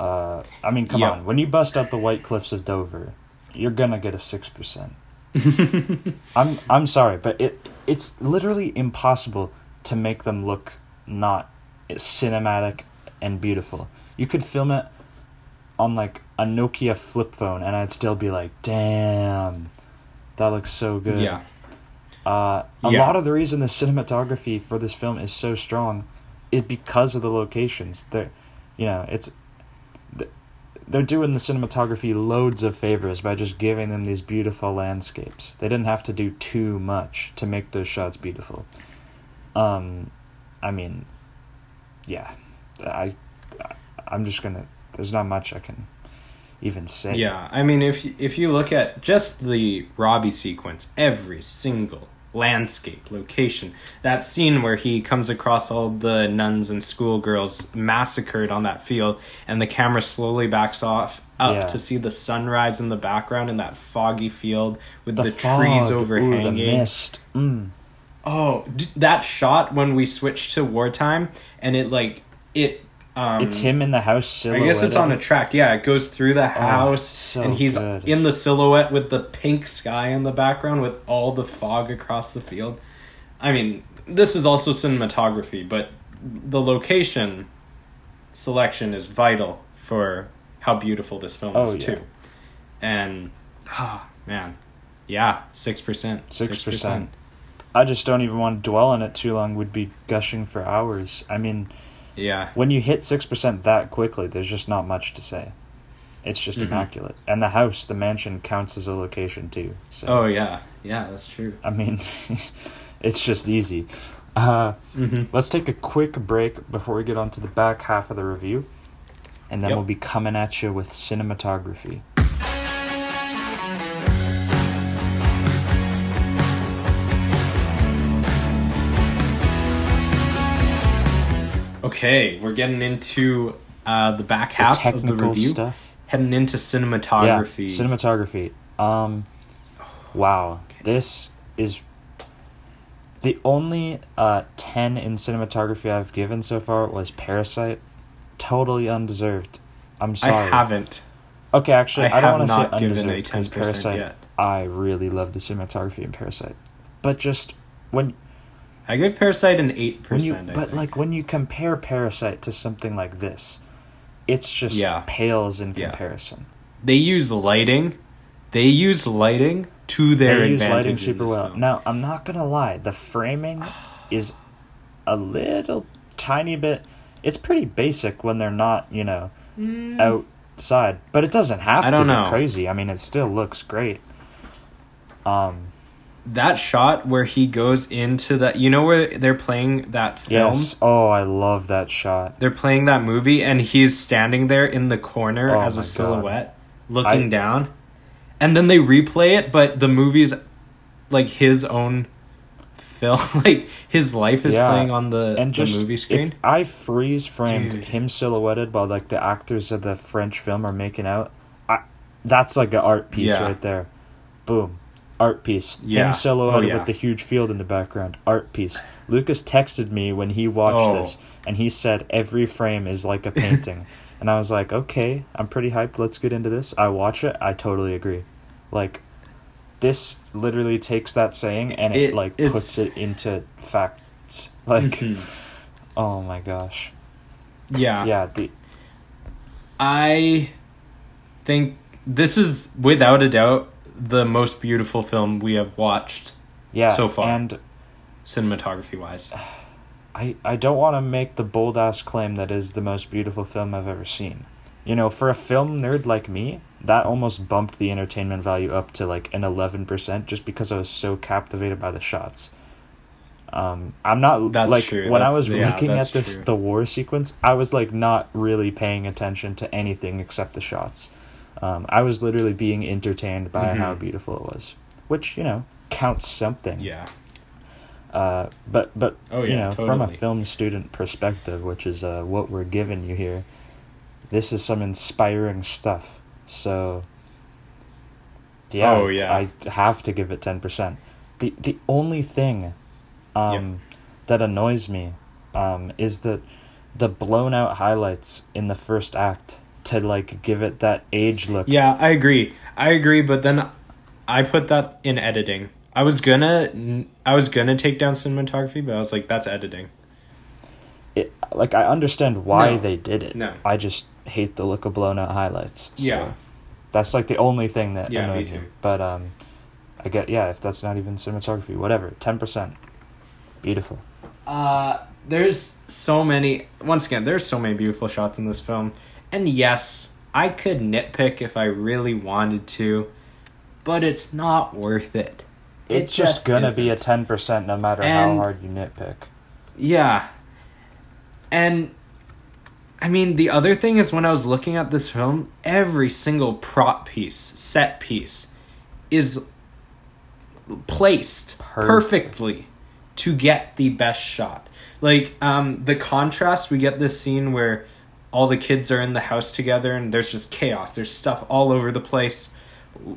Uh, I mean, come Yeah. on. When you bust out the White Cliffs of Dover, you're gonna get a six percent. I'm I'm sorry, but it it's literally impossible to make them look not cinematic and beautiful. You could film it on like a Nokia flip phone, and I'd still be like, "Damn, that looks so good." yeah. Uh, a Yeah. lot of the reason the cinematography for this film is so strong is because of the locations. There, you know, it's they're doing the cinematography loads of favors by just giving them these beautiful landscapes. They didn't have to do too much to make those shots beautiful. Um, I mean, yeah, I, I'm just gonna. There's not much I can even say. Yeah, I mean, if if you look at just the Robbie sequence, every single landscape, location, that scene where he comes across all the nuns and schoolgirls massacred on that field, and the camera slowly backs off up Yeah. to see the sunrise in the background in that foggy field with the, the, fog, trees ooh, overhanging. the mist. Mm. Oh, d- that shot when we switched to wartime, and it like it. Um, it's him in the house I guess it's on a track. Yeah, it goes through the house, so and he's good. in the silhouette with the pink sky in the background with all the fog across the field. I mean, this is also cinematography, but the location selection is vital for how beautiful this film Oh, is yeah. too. And ah, man, yeah, six percent, Six percent. I just don't even want to dwell on it too long. We'd be gushing for hours. I mean, Yeah, when you hit six percent that quickly, there's just not much to say. It's just Mhm. immaculate, and the house, the mansion, counts as a location too. So Oh yeah, yeah, that's true. I mean, it's just easy. Uh, Mm-hmm. let's take a quick break before we get on to the back half of the review, and then Yep. we'll be coming at you with cinematography. Okay, we're getting into uh, the back The half of the technical review. stuff. Heading into cinematography. Yeah, cinematography. Um, wow, this is the only uh ten in cinematography I've given so far was Parasite. Totally undeserved. I'm sorry. I haven't. Okay, actually, I I, don't want to say not given a undeserved because 10% Parasite. yet. I really love the cinematography in Parasite, but just when I give Parasite an eight percent. but like when you compare Parasite to something like this, it's just Yeah. pales in Yeah. comparison. they use lighting. They use lighting to their advantage. they use lighting super well. film. Now, I'm not gonna lie, the framing is a little tiny bit. It's pretty basic when they're not, you know, outside, but it doesn't have Mm. I to don't be know. crazy. I mean, it still looks great. Um, that shot where he goes into that. You know where they're playing that film. yes. Oh, I love that shot. They're playing that movie, and he's standing there in the corner Oh as a God. silhouette, looking I- down. And then they replay it, but the movie's like his own film. like his life is Yeah. playing on the, and just the movie screen. I freeze framed Dude. him silhouetted while like the actors of the French film are making out, I, that's like an art piece Yeah. right there. Boom, art piece. Yeah. Him silhouetted Oh, yeah. with the huge field in the background, art piece. Lucas texted me when he watched Oh. this, and he said every frame is like a painting, and I was like, okay, I'm pretty hyped. Let's get into this. I watch it. I totally agree. Like. This literally takes that saying and it, It- like it's- puts it into facts. Like, Mhm. Oh my gosh. yeah. Yeah, the I think this is without a doubt the most beautiful film we have watched yeah. So far. And cinematography wise. I I don't want to make the bold ass claim that is the most beautiful film I've ever seen. You know, for a film nerd like me, that almost bumped the entertainment value up to like an 11% just because I was so captivated by the shots. Um, I'm not That's like true. when I was yeah, looking at this true. the war sequence, I was like not really paying attention to anything except the shots. Um, I was literally being entertained by Mhm. how beautiful it was, which you know counts something. Yeah. Uh, but but Oh, you yeah, know, from a film student perspective, which is uh, what we're giving you here, this is some inspiring stuff. So, yeah, Oh, yeah. I have to give it ten percent. the The only thing, um, that annoys me, um, is that the blown out highlights in the first act to like give it that age look. Yeah, I agree. I agree, but then I put that in editing. I was gonna I was gonna take down cinematography, but I was like that's editing. it like I understand why No. they did it. No. I just hate the look of blown out highlights. So Yeah. That's like the only thing that Yeah, me too. But um I get yeah, if that's not even cinematography, whatever. Ten percent. Beautiful. Uh there's so many once again, there's so many beautiful shots in this film. And yes, I could nitpick if I really wanted to, but it's not worth it. It It's just gonna isn't. be a ten percent no matter And- how hard you nitpick. Yeah. And I mean, the other thing is when I was looking at this film, every single prop piece, set piece is placed Perfect. perfectly to get the best shot. Like um the contrast, we get this scene where all the kids are in the house together and there's just chaos. There's stuff all over the place.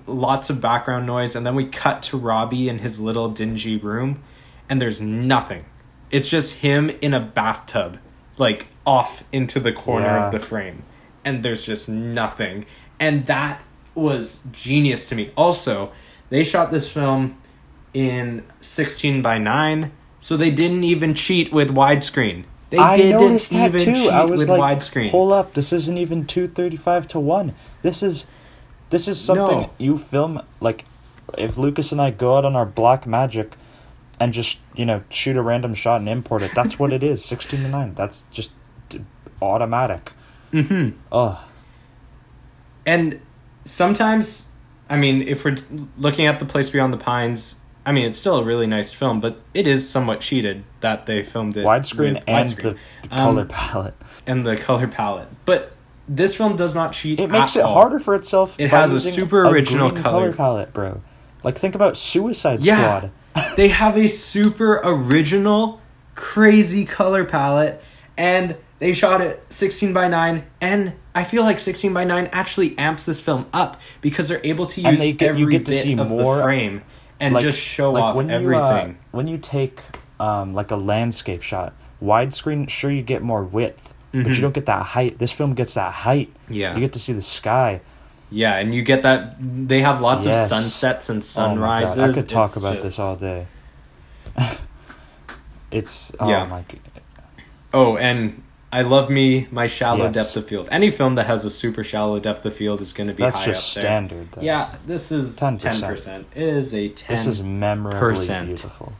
Lots of background noise and then we cut to Robbie in his little dingy room and there's nothing. It's just him in a bathtub, like off into the corner Yeah. of the frame. And there's just nothing. And that was genius to me. Also, they shot this film in 16 by 9, so they didn't even cheat with widescreen. They I noticed that too. I was with like, widescreen. hold up, this isn't even two thirty five to one. This is this is something No. you film like if Lucas and I go out on our Blackmagic and just, you know, shoot a random shot and import it, that's what it is. Sixteen to nine. That's just d- automatic. Mhm. Oh. And sometimes, I mean, if we're looking at The Place Beyond the Pines, I mean, it's still a really nice film, but it is somewhat cheated that they filmed it Widescreen and widescreen. the Um, color palette. and the color palette. But this film does not cheat. It makes it all. harder for itself. It has a super original green color. palette, bro. Like think about Suicide Yeah. Squad. they have a super original, crazy color palette, and they shot it 16 by 9. And I feel like 16 by 9 actually amps this film up because they're able to And use they get- every you get to bit see of more, the frame and just show off when everything. You, uh, when you take um, like a landscape shot, widescreen, sure you get more width, but Mhm. you don't get that height. This film gets that height. yeah. You get to see the sky. yeah, and you get that. They have lots Yes. of sunsets and Oh sunrises. I could talk It's about just- this all day. it's oh Yeah. my. g- Oh, and I love me my shallow Yes. depth of field. Any film that has a super shallow depth of field is going to be That's high just up there. standard. Though. Yeah, this is 10%. 10%. It is a 10. This is memorably percent. beautiful.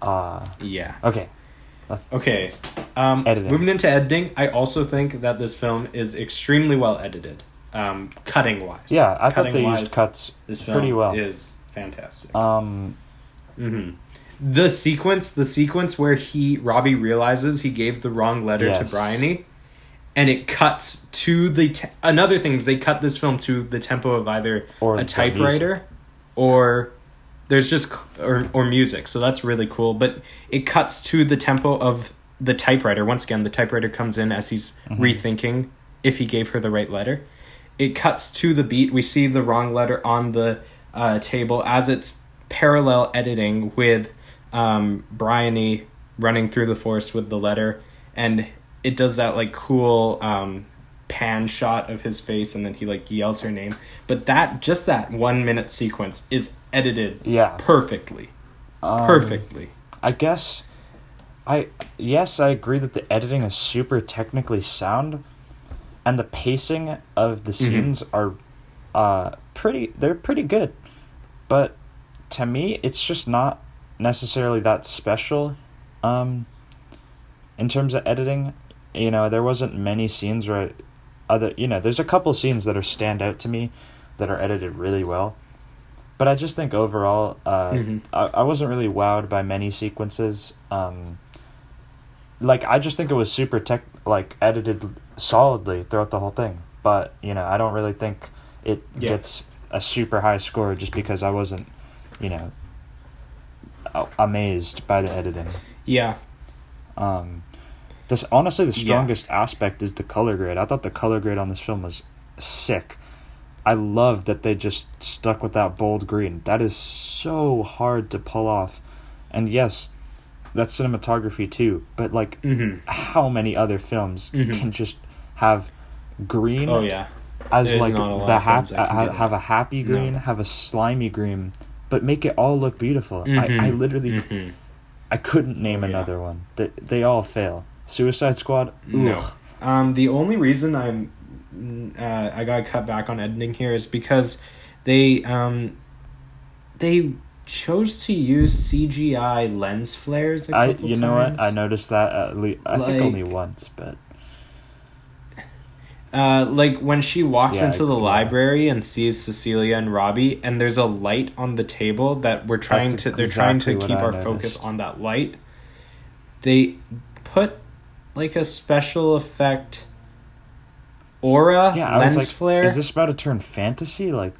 Uh Yeah. okay. Okay. Um, Editing. Moving into editing, I also think that this film is extremely well edited, um, cutting wise. Yeah, I thought they Cutting-wise, used cuts This film pretty well. is fantastic. Um, hmm The sequence, the sequence where he Robbie realizes he gave the wrong letter Yes. to Briony, and it cuts to the te- another thing is they cut this film to the tempo of either Or a typewriter or there's just or or music. So that's really cool. But it cuts to the tempo of the typewriter. Once again, the typewriter comes in as he's Mm-hmm. rethinking if he gave her the right letter. It cuts to the beat. We see the wrong letter on the uh, table as it's parallel editing with um, Briony running through the forest with the letter, and it does that like cool um, pan shot of his face, and then he like yells her name. But that just that one minute sequence is edited yeah. perfectly, Um, perfectly. I guess I yes, I agree that the editing is super technically sound and the pacing of the scenes are uh pretty they're pretty good. But to me it's just not necessarily that special um in terms of editing. You know, there wasn't many scenes where other you know, there's a couple scenes that are stand out to me that are edited really well. But I just think overall, uh, Mhm. I, I wasn't really wowed by many sequences. Um, like I just think it was super tech, like edited solidly throughout the whole thing. But you know, I don't really think it Yeah. gets a super high score just because I wasn't, you know, amazed by the editing. Yeah, Um, this honestly the Yeah. strongest aspect is the color grade. I thought the color grade on this film was sick. I love that they just stuck with that bold green. That is so hard to pull off. And yes, that's cinematography too. But like, hmm how many other films Mhm. can just have green oh yeah, as There's like not a lot the hap- ha- that. have a happy green, No. have a slimy green, but make it all look beautiful. Mhm. I, I literally Mhm. I couldn't name Oh, yeah. another one. They they all fail. Suicide Squad. No. Ugh. Um, the only reason I'm uh, I got cut back on editing here is because they um, they chose to use CGI lens flares. a I couple you know what? I noticed that at least I think only once, but Uh, like when she walks Yeah, into the library and sees Cecilia and Robbie, and there's a light on the table that we're trying That's to. They're trying to keep I our focus on that light. They put like a special effect aura Yeah, lens like, flare. is this about to turn fantasy? Like,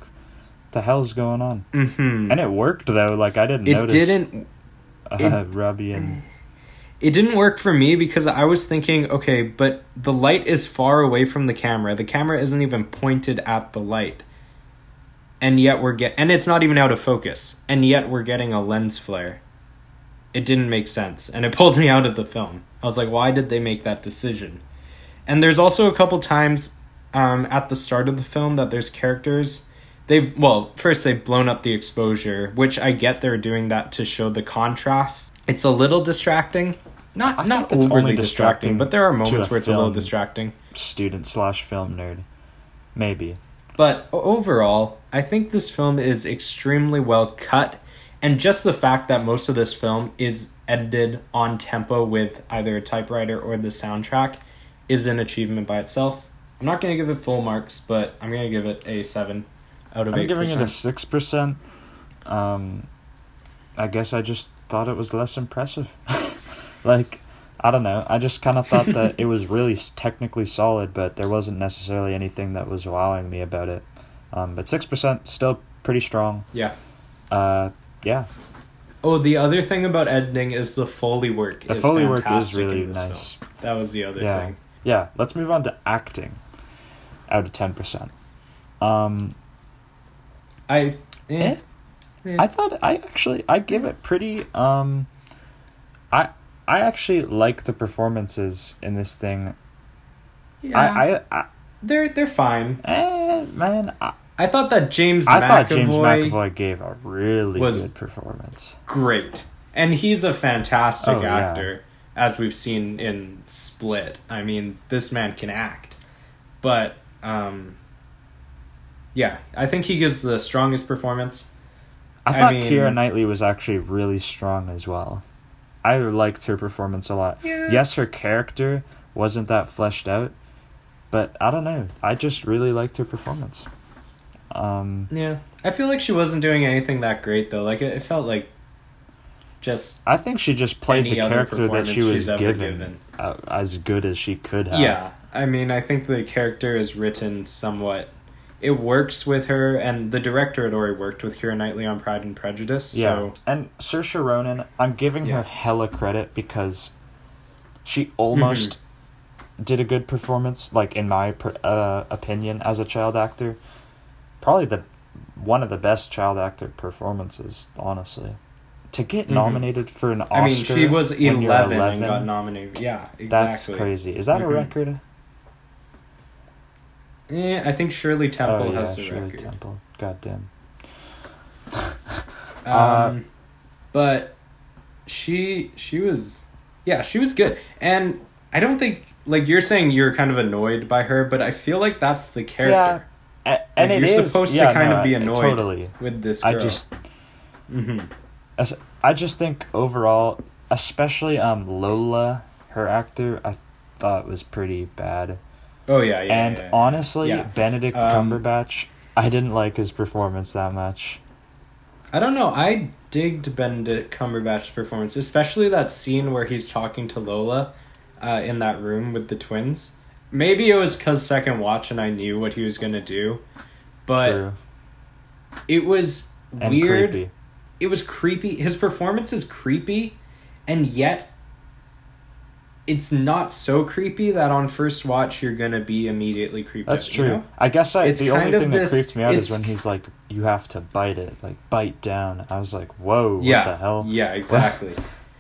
the hell's going on? hmm And it worked though. Like I didn't notice. It notice didn't. uh, Robbie and It didn't work for me because I was thinking, okay, but the light is far away from the camera. The camera isn't even pointed at the light. And yet we're get and it's not even out of focus. And yet we're getting a lens flare. It didn't make sense and it pulled me out of the film. I was like, why did they make that decision? And there's also a couple times um, at the start of the film that there's characters they've well first they've blown up the exposure which i get they're doing that to show the contrast it's a little distracting not I not it's overly only distracting, distracting but there are moments where it's a little distracting student slash film nerd, maybe. but overall i think this film is extremely well cut and just the fact that most of this film is edited on tempo with either a typewriter or the soundtrack is an achievement by itself i'm not going to give it full marks but i'm going to give it a 7 out of 8 I'm giving it a six percent. Um, I guess I just thought it was less impressive. like, I don't know. I just kind of thought that it was really technically solid, but there wasn't necessarily anything that was wowing me about it. Um, but six percent still pretty strong. yeah Uh, yeah, Oh, the other thing about editing is the foley work. the foley work is really nice. film. That was the other Yeah. thing. Yeah, let's move on to acting. Out of ten percent. Um, I eh, Eh? eh. I thought I actually I give it pretty um I I actually like the performances in this thing. yeah, I, I I they're they're fine. eh, man I, I thought that James I McAvoy, thought James McAvoy gave a really good performance. great, and he's a fantastic Oh, yeah. actor, as we've seen in Split. I mean, this man can act, but um, yeah, I think he gives the strongest performance. I I thought mean- Keira Knightley was actually really strong as well. I liked her performance a lot. Yeah. Yes, her character wasn't that fleshed out, but I don't know. I just really liked her performance. Um Yeah, I feel like she wasn't doing anything that great though. Like it, it felt like just I think she just played the character that she was given, given. Uh, as good as she could have. Yeah, I mean, I think the character is written somewhat. It works with her, and the director had already worked with Keira Knightley on Pride and Prejudice. Yeah. So And Saoirse Ronan, I'm giving Yeah. her hella credit because she almost Mm-hmm. did a good performance, like in my uh, opinion, as a child actor. Probably the one of the best child actor performances, honestly. To get Mhm. nominated for an Oscar, I mean, she was when 11, 11, and got nominated. Yeah, exactly. That's crazy. Is that Mhm. a record? Eh, I think Shirley Temple oh yeah, has the Shirley record. Temple. God damn. Um, Uh, but she she was yeah she was good, and I don't think like you're saying you're kind of annoyed by her, but I feel like that's the character A- and Like, you're is- supposed to kind no, of be I- annoyed. Totally. with this. Girl. I just hmm As- I just think overall, especially um Lola, her actor, I thought was pretty bad. Oh yeah, yeah. and yeah, yeah. honestly, Yeah. Benedict Um, Cumberbatch, I didn't like his performance that much. I don't know. I digged Benedict Cumberbatch's performance, especially that scene where he's talking to Lola uh, in that room with the twins. Maybe it was because second watch and I knew what he was gonna do, but True. it was And weird. creepy. It was creepy. His performance is creepy, and yet it's not so creepy that on first watch you're gonna be immediately creeped. That's out, true. You know? I guess I, It's the only thing this- that creeped me out is when he's like, "You have to bite it, like bite down." I was like, "Whoa, what the hell? Yeah, exactly.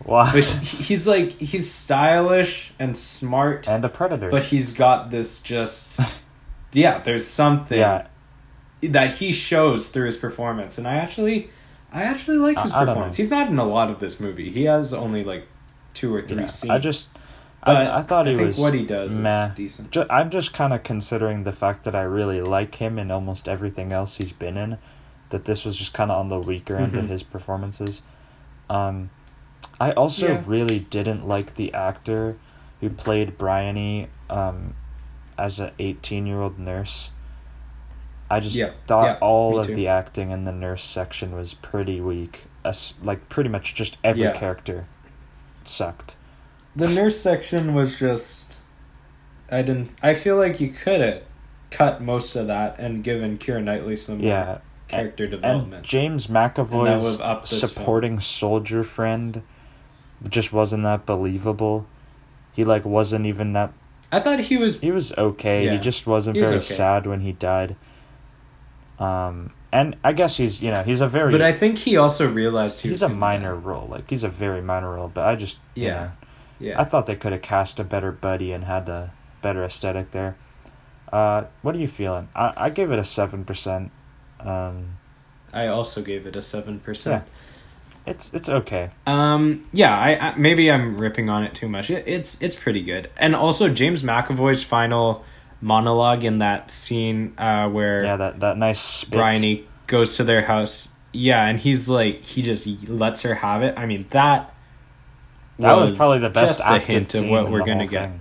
Why?" but he's like he's stylish and smart. and a predator. but he's got this just yeah there's something yeah, that he shows through his performance and i actually i actually like his I- I performance know. he's not in a lot of this movie he has only like two or three yeah. scenes I just, but I, I thought he think was what he does meh. is decent Ju- I'm just kind of considering the fact that I really like him in almost everything else he's been in. That this was just kind of on the weaker end of Mhm. his performances. Um, I also Yeah. really didn't like the actor who played Briony. Um, as an 18 year old nurse. I just Yeah, thought yeah, all of too. the acting in the nurse section was pretty weak. As, like pretty much just every Yeah. character sucked. The nurse section was just. I didn't. I feel like you could have cut most of that and given Keira Knightley some Yeah, character and development. James And that McAvoy's upped film. supporting soldier friend just wasn't that believable. He like wasn't even that I thought he was. He was okay. Yeah. He just wasn't He was very okay. sad when he died. Um, and I guess he's you know he's a very But I think he also realized he he's was a minor role. Like he's a very minor role. But I just you Yeah. know, Yeah. I thought they could have cast a better buddy and had a better aesthetic there. Uh, what are you feeling? I I gave it a seven percent. Um, I also gave it a seven percent. it's it's okay. Um, yeah, I, I maybe I'm ripping on it too much. It, it's it's pretty good, and also James McAvoy's final monologue in that scene uh, where Yeah, that that nice spit. Briony goes to their house. Yeah, and he's like he just lets her have it. I mean that. That was, probably the best just acted hint scene of what we're gonna get. thing.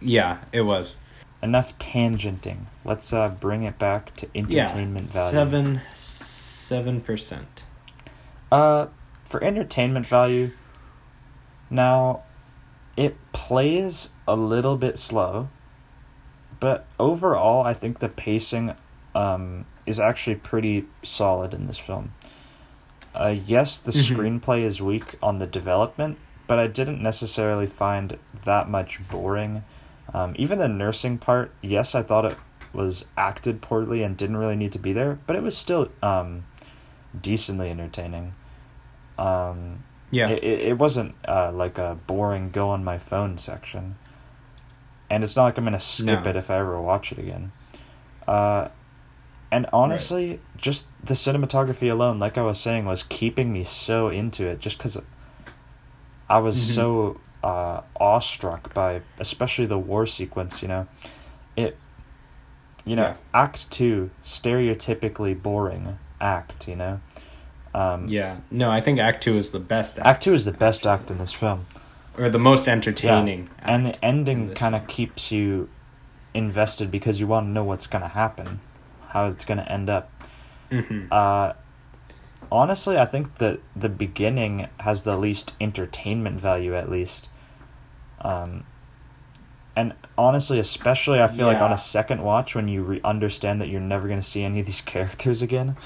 Yeah, it was. Enough tangenting. Let's uh, bring it back to Yeah, entertainment value. seven seven percent. Uh, for entertainment value, now it plays a little bit slow, but overall, I think the pacing um, is actually pretty solid in this film. Uh, yes, the Mhm. screenplay is weak on the development, but I didn't necessarily find that much boring. Um, even the nursing part, yes, I thought it was acted poorly and didn't really need to be there, but it was still um, decently entertaining. Um, Yeah, it, it wasn't uh, like a boring go on my phone section. And it's not like I'm going to skip No. it if I ever watch it again. Uh, and honestly, just the cinematography alone, like I was saying, was keeping me so into it just because I was Mhm. so uh, awestruck by, especially the war sequence, you know. It, you know, Yeah. Act 2, stereotypically boring act, you know. Um, yeah. No, I think Act Two is the best act, Act two is the best act in this film, or the most entertaining. and act the ending kind of keeps you invested because you want to know what's going to happen, how it's going to end up. Mhm. Uh, honestly, I think that the beginning has the least entertainment value, at least. Um, and honestly, especially, I feel like on a second watch, when you re- understand that you're never going to see any of these characters again,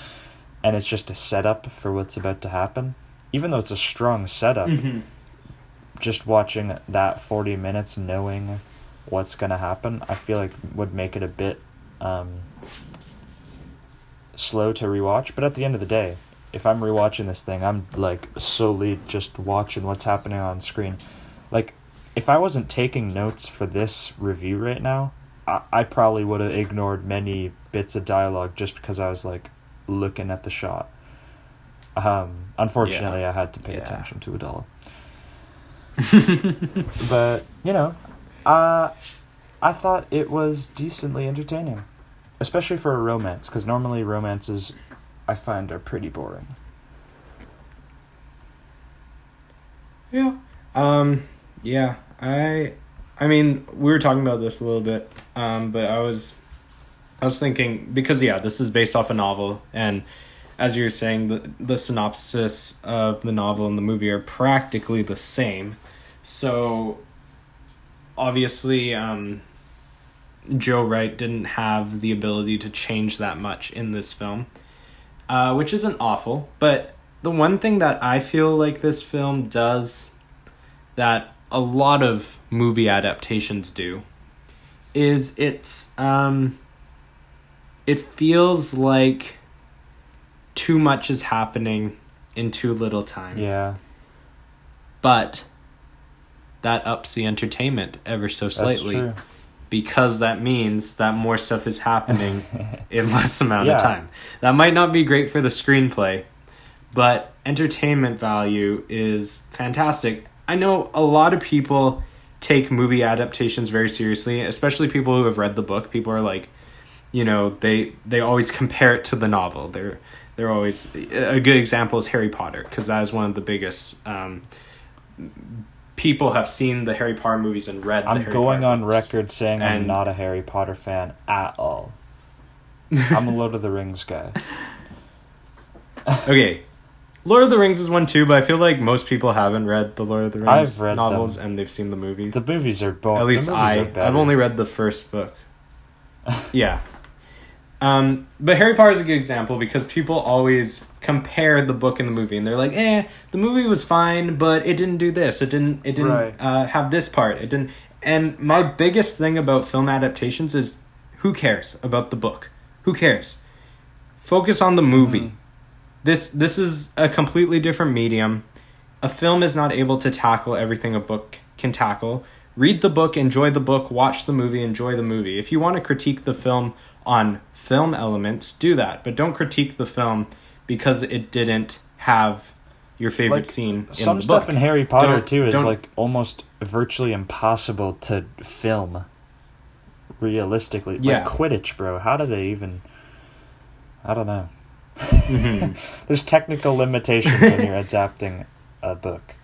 and it's just a setup for what's about to happen. Even though it's a strong setup, Mhm. just watching that 40 minutes knowing what's going to happen i feel like would make it a bit um, slow to rewatch but at the end of the day if i'm rewatching this thing i'm like solely just watching what's happening on screen. Like if i wasn't taking notes for this review right now i, I probably would have ignored many bits of dialogue just because i was like looking at the shot. Um, unfortunately i had to pay Yeah. attention to all. But you know, uh, I thought it was decently entertaining, especially for a romance. Because normally romances, I find are pretty boring. Yeah. Um yeah, I I mean, we were talking about this a little bit. Um but I was I was thinking because yeah, this is based off a novel and as you were saying the the synopsis of the novel and the movie are practically the same. So obviously um Joe Wright didn't have the ability to change that much in this film. Uh, which isn't awful, but the one thing that I feel like this film does that a lot of movie adaptations do is it's um it feels like too much is happening in too little time. Yeah, But that ups the entertainment ever so that's slightly true. Because that means that more stuff is happening in less amount Yeah. of time. That might not be great for the screenplay, but entertainment value is fantastic. I know a lot of people take movie adaptations very seriously, especially people who have read the book. People are like, you know, they they always compare it to the novel. They're they're always a good example is Harry Potter because that is one of the biggest um, people have seen the Harry Potter movies and read. I'm going Potter on books. record saying I'm not a Harry Potter fan at all. I'm a Lord of the Rings guy. Okay, Lord of the Rings is one too, but I feel like most people haven't read the Lord of the Rings novels them. and they've seen the movies. The movies are boring. At least I, I've only read the first book. yeah. Um, but Harry Potter is a good example because people always compare the book and the movie, and they're like, "Eh, the movie was fine, but it didn't do this. It didn't. It didn't Right. uh, have this part. It didn't." And my biggest thing about film adaptations is, who cares about the book? Who cares? Focus on the movie. Mhm. This this is a completely different medium. A film is not able to tackle everything a book can tackle. Read the book, enjoy the book, watch the movie, enjoy the movie. If you want to critique the film on film elements, do that, but don't critique the film because it didn't have your favorite Like, scene in Some the stuff book. in Harry Potter Don't- too is don't- like almost virtually impossible to film. Realistically, Yeah. like Quidditch, bro. How do they even? I don't know. Mhm. There's technical limitations when you're adapting a book.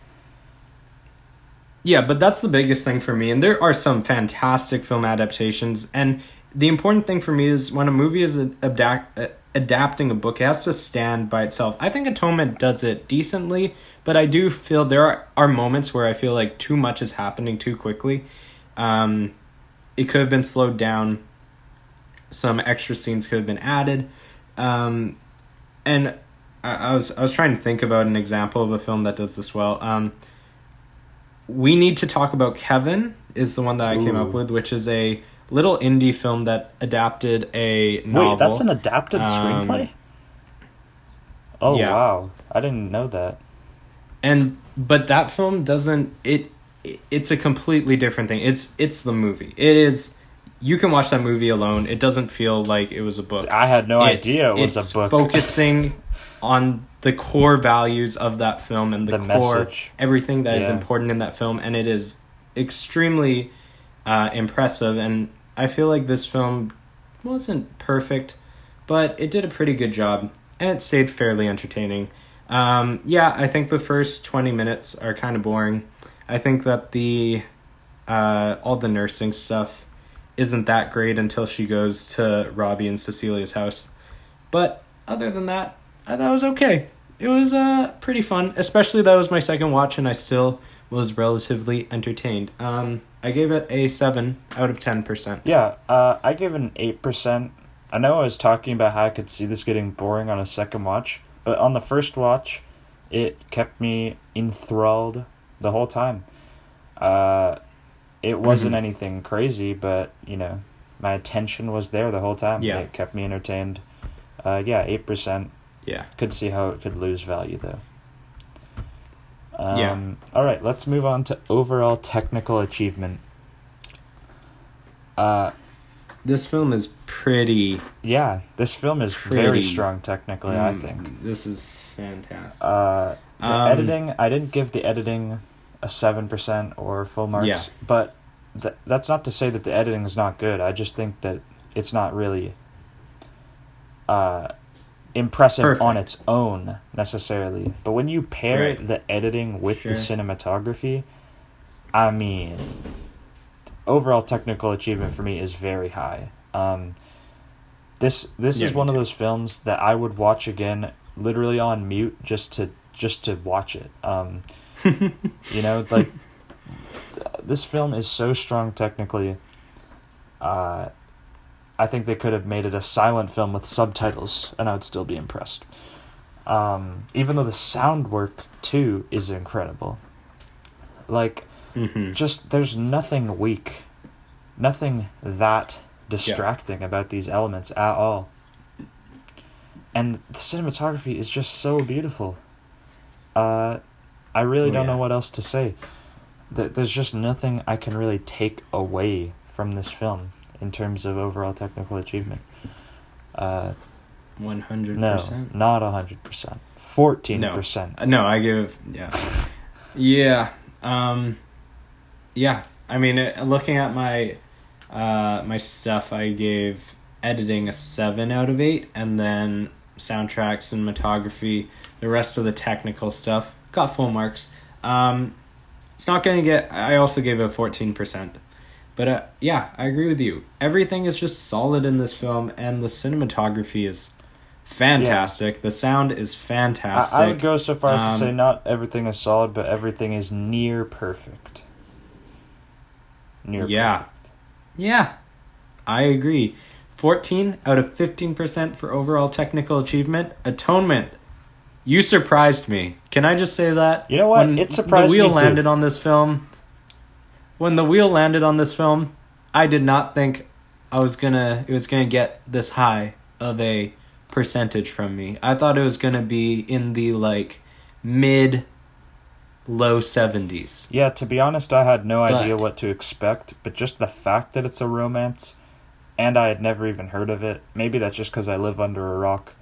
Yeah, but that's the biggest thing for me. And there are some fantastic film adaptations. And the important thing for me is when a movie is adapt- adapting a book, it has to stand by itself. I think Atonement does it decently, but I do feel there are, are moments where I feel like too much is happening too quickly. Um, it could have been slowed down. Some extra scenes could have been added. Um, and I, I was I was trying to think about an example of a film that does this well. Um, we need to talk about Kevin is the one that I came up with, which is a little indie film that adapted a novel. Wait, that's an adapted Um, screenplay? Oh yeah. wow. I didn't know that. and but that film doesn't it, it it's a completely different thing. It's it's the movie. It is you can watch that movie alone. It doesn't feel like it was a book. I had no It- idea it was a book. focusing on the core values of that film and the, The core message. everything that is Yeah. important in that film and it is extremely uh, impressive and i feel like this film wasn't perfect but it did a pretty good job and it stayed fairly entertaining um, yeah i think the first 20 minutes are kind of boring i think that the uh, all the nursing stuff isn't that great until she goes to robbie and cecilia's house but other than that I thought it was okay. It was uh pretty fun, especially that was my second watch, and I still was relatively entertained. Um, I gave it a seven out of ten percent. Yeah, uh, I gave it an eight percent. I know I was talking about how I could see this getting boring on a second watch, but on the first watch, it kept me enthralled the whole time. Uh, it wasn't Mhm. anything crazy, but you know, my attention was there the whole time. Yeah. it kept me entertained. Uh, yeah, eight percent. Yeah. Could see how it could lose value though. Um, Yeah. All right, let's move on to overall technical achievement. Uh, This film is pretty. yeah, this film is very strong technically. I mm, think. this is fantastic. Uh, the Um, editing, I didn't give the editing a seven percent or full marks, Yeah. but th- that's not to say that the editing is not good. I just think that it's not really uh, impressive Perfect. on its own necessarily. But when you pair Right. the editing with the cinematography, I mean, overall technical achievement for me is very high. Um, this this Yeah, is one of those films that I would watch again, literally on mute, just to just to watch it. Um, you know, like this film is so strong technically. Uh, I think they could have made it a silent film with subtitles, and I would still be impressed. Um, even though the sound work too is incredible. Like, hmm just there's nothing weak, nothing that distracting about these elements at all. And the cinematography is just so beautiful. Uh, I really Oh, don't yeah. know what else to say. Th- There's just nothing I can really take away from this film in terms of overall technical achievement. Uh, One hundred no, not hundred percent. Fourteen percent. Uh, No, I give yeah, yeah, um, yeah. I mean, uh, looking at my uh, my stuff, I gave editing a seven out of eight, and then soundtrack, cinematography, the rest of the technical stuff got full marks. Um, It's not gonna get. I also gave it fourteen percent. But uh, yeah, I agree with you. Everything is just solid in this film, and the cinematography is fantastic. The sound is fantastic. I, I would go so far as to Um, say not everything is solid, but everything is near perfect. Near Yeah. perfect. Yeah, I agree. 14 out of 15% for overall technical achievement. Atonement. You surprised me. Can I just say that? You know what? When It surprised me. the wheel me landed on this film. When the wheel landed on this film, I did not think I was gonna it was gonna get this high of a percentage from me. I thought it was gonna be in the like mid low 70s. Yeah, to be honest, I had no But- idea what to expect, but just the fact that it's a romance, and I had never even heard of it, maybe that's just because I live under a rock,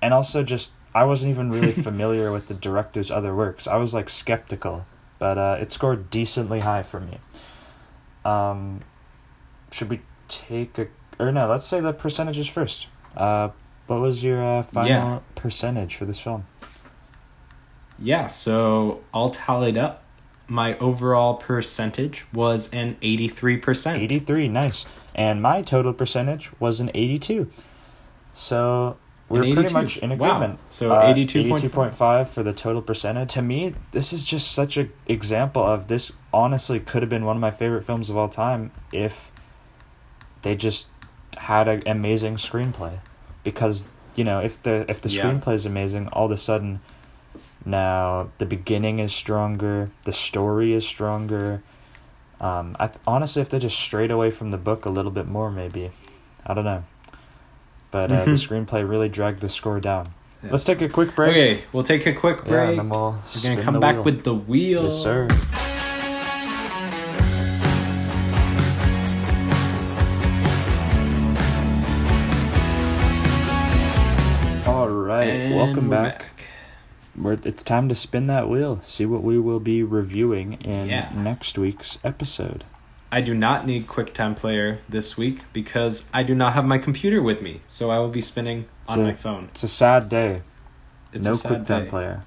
and also just I wasn't even really familiar with the director's other works. I was like skeptical, but uh, it scored decently high for me. Um, should we take a or no? Let's say the percentages first. Uh, what was your uh, final Yeah. percentage for this film? Yeah, so all tallied up, my overall percentage was an 83%. 83, nice. And my total percentage was an 82. So we're pretty much in Wow. agreement. So Uh, 82.5. 82.5 for the total percentage. To me, this is just such an example of this honestly could have been one of my favorite films of all time if they just had an amazing screenplay. Because, you know, if the if the Yeah. screenplay is amazing, all of a sudden now the beginning is stronger, the story is stronger. Um, I th- honestly, if they just strayed away from the book a little bit more, maybe, I don't know. But uh, the Mhm. screenplay really dragged the score down. Yeah. Let's take a quick break. Okay, we'll take a quick break. Yeah, and then we'll We're going to come back wheel. with the wheel. Yes, sir. All right, And welcome we're back. We're, it's time to spin that wheel. See what we will be reviewing in Yeah. next week's episode. I do not need QuickTime Player this week because I do not have my computer with me. So I will be spinning on So- my phone. It's a sad day. It's no QuickTime day. player.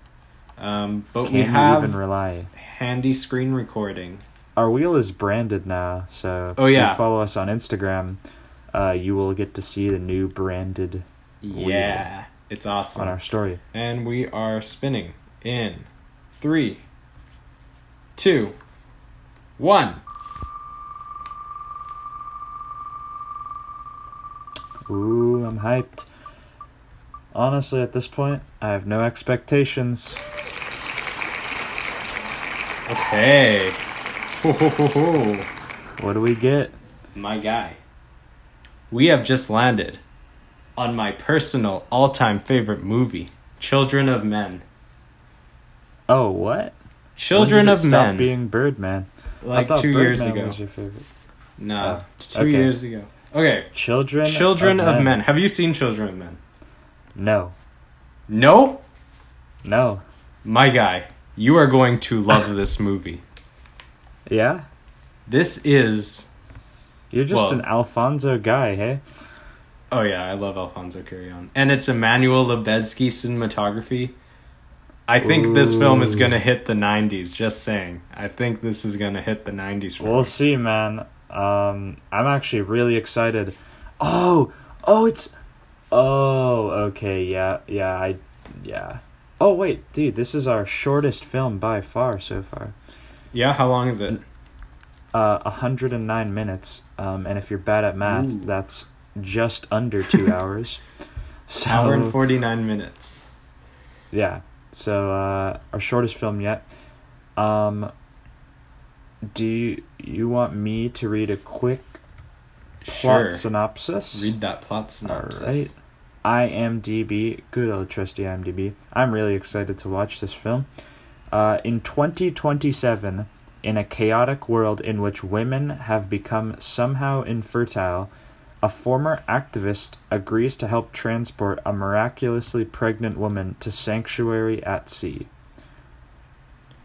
Um, but Can we have even rely? handy screen recording. Our wheel is branded now, so Oh, if yeah. you follow us on Instagram, uh, you will get to see the new branded Yeah, it's awesome. on our story. And we are spinning in three, two, one. Ooh, I'm hyped. Honestly, at this point, I have no expectations. Okay. Ho, ho, ho, ho. What do we get? My guy. We have just landed on my personal all time favorite movie, Children of Men. Oh, what? Children When did it of stop Men. being Birdman. Like two years ago. Was your favorite. No, Oh, two okay. years ago. Okay. Children. Children of, of Men. Men. Have you seen Children of Men? No, No? no. My guy, you are going to love this movie. Yeah, This is. you're just Well- an Alfonso guy, hey? Oh, yeah, I love Alfonso Cuarón. And it's Emmanuel Lubezki cinematography. I think this film is going to hit the 90s, just saying. I think this is going to hit the 90s for We'll me. see, man. Um, I'm actually really excited. Oh, oh, it's. Oh, okay, yeah, yeah, I, yeah. Oh wait, dude, this is our shortest film by far so far. Yeah, how long is it? Uh, 109 minutes. Um, and if you're bad at math, Ooh. that's just under two hours. So Hour and 49 minutes. yeah, so uh, our shortest film yet. Um, do you, you want me to read a quick plot Sure. synopsis? Read that plot synopsis. Alright. IMDb, good old trusty IMDb. I'm really excited to watch this film. Uh, in 2027, in a chaotic world in which women have become somehow infertile, a former activist agrees to help transport a miraculously pregnant woman to sanctuary at sea.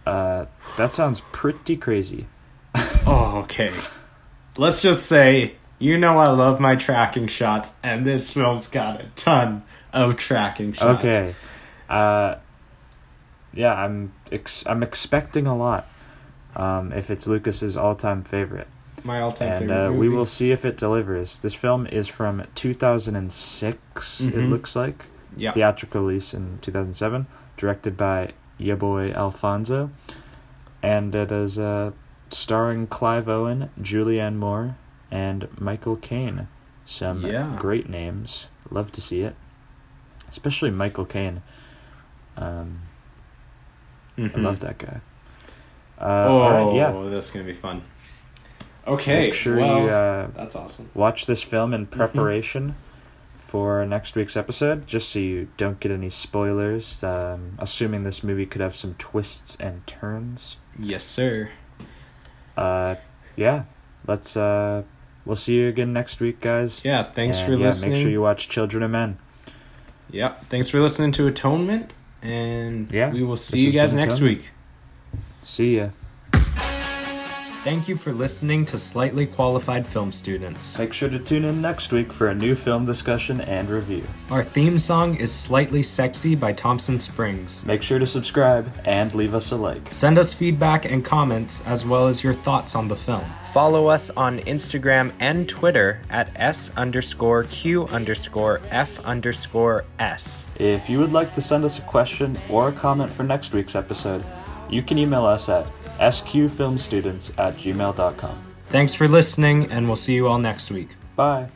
Uh, that sounds pretty crazy. Oh, okay. Let's just say, you know I love my tracking shots, and this film's got a ton of tracking shots. Okay. Uh, yeah, I'm ex- I'm expecting a lot. um, if it's Lucas's all-time favorite. My all-time and favorite uh, movie. we will see if it delivers. This film is from 2006. It Mhm. looks like Yeah. theatrical release in 2007, directed by ya boy Alfonso, and it is uh, starring Clive Owen, Julianne Moore, and Michael Caine. Some Yeah. great names. Love to see it, especially Michael Caine. Um, I Mhm. love that guy. Uh, oh, right, yeah. that's gonna be fun. Okay, Make sure well, you uh, that's awesome. watch this film in Mm-hmm. preparation for next week's episode, just so you don't get any spoilers. Um, assuming this movie could have some twists and turns. Yes, sir. Uh, yeah, let's. Uh, we'll see you again next week, guys. Yeah, thanks And, for yeah, listening. Make sure you watch Children of Men. Yeah, thanks for listening to Atonement, and Yeah, we will see you guys next Atonement. week. See ya. Thank you for listening to Slightly Qualified Film Students. Make sure to tune in next week for a new film discussion and review. Our theme song is Slightly Sexy by Thompson Springs. Make sure to subscribe and leave us a like. Send us feedback and comments as well as your thoughts on the film. Follow us on Instagram and Twitter at S underscore Q underscore F underscore S. If you would like to send us a question or a comment for next week's episode, you can email us at sqfilmstudents at gmail.com. Thanks for listening, and we'll see you all next week. Bye.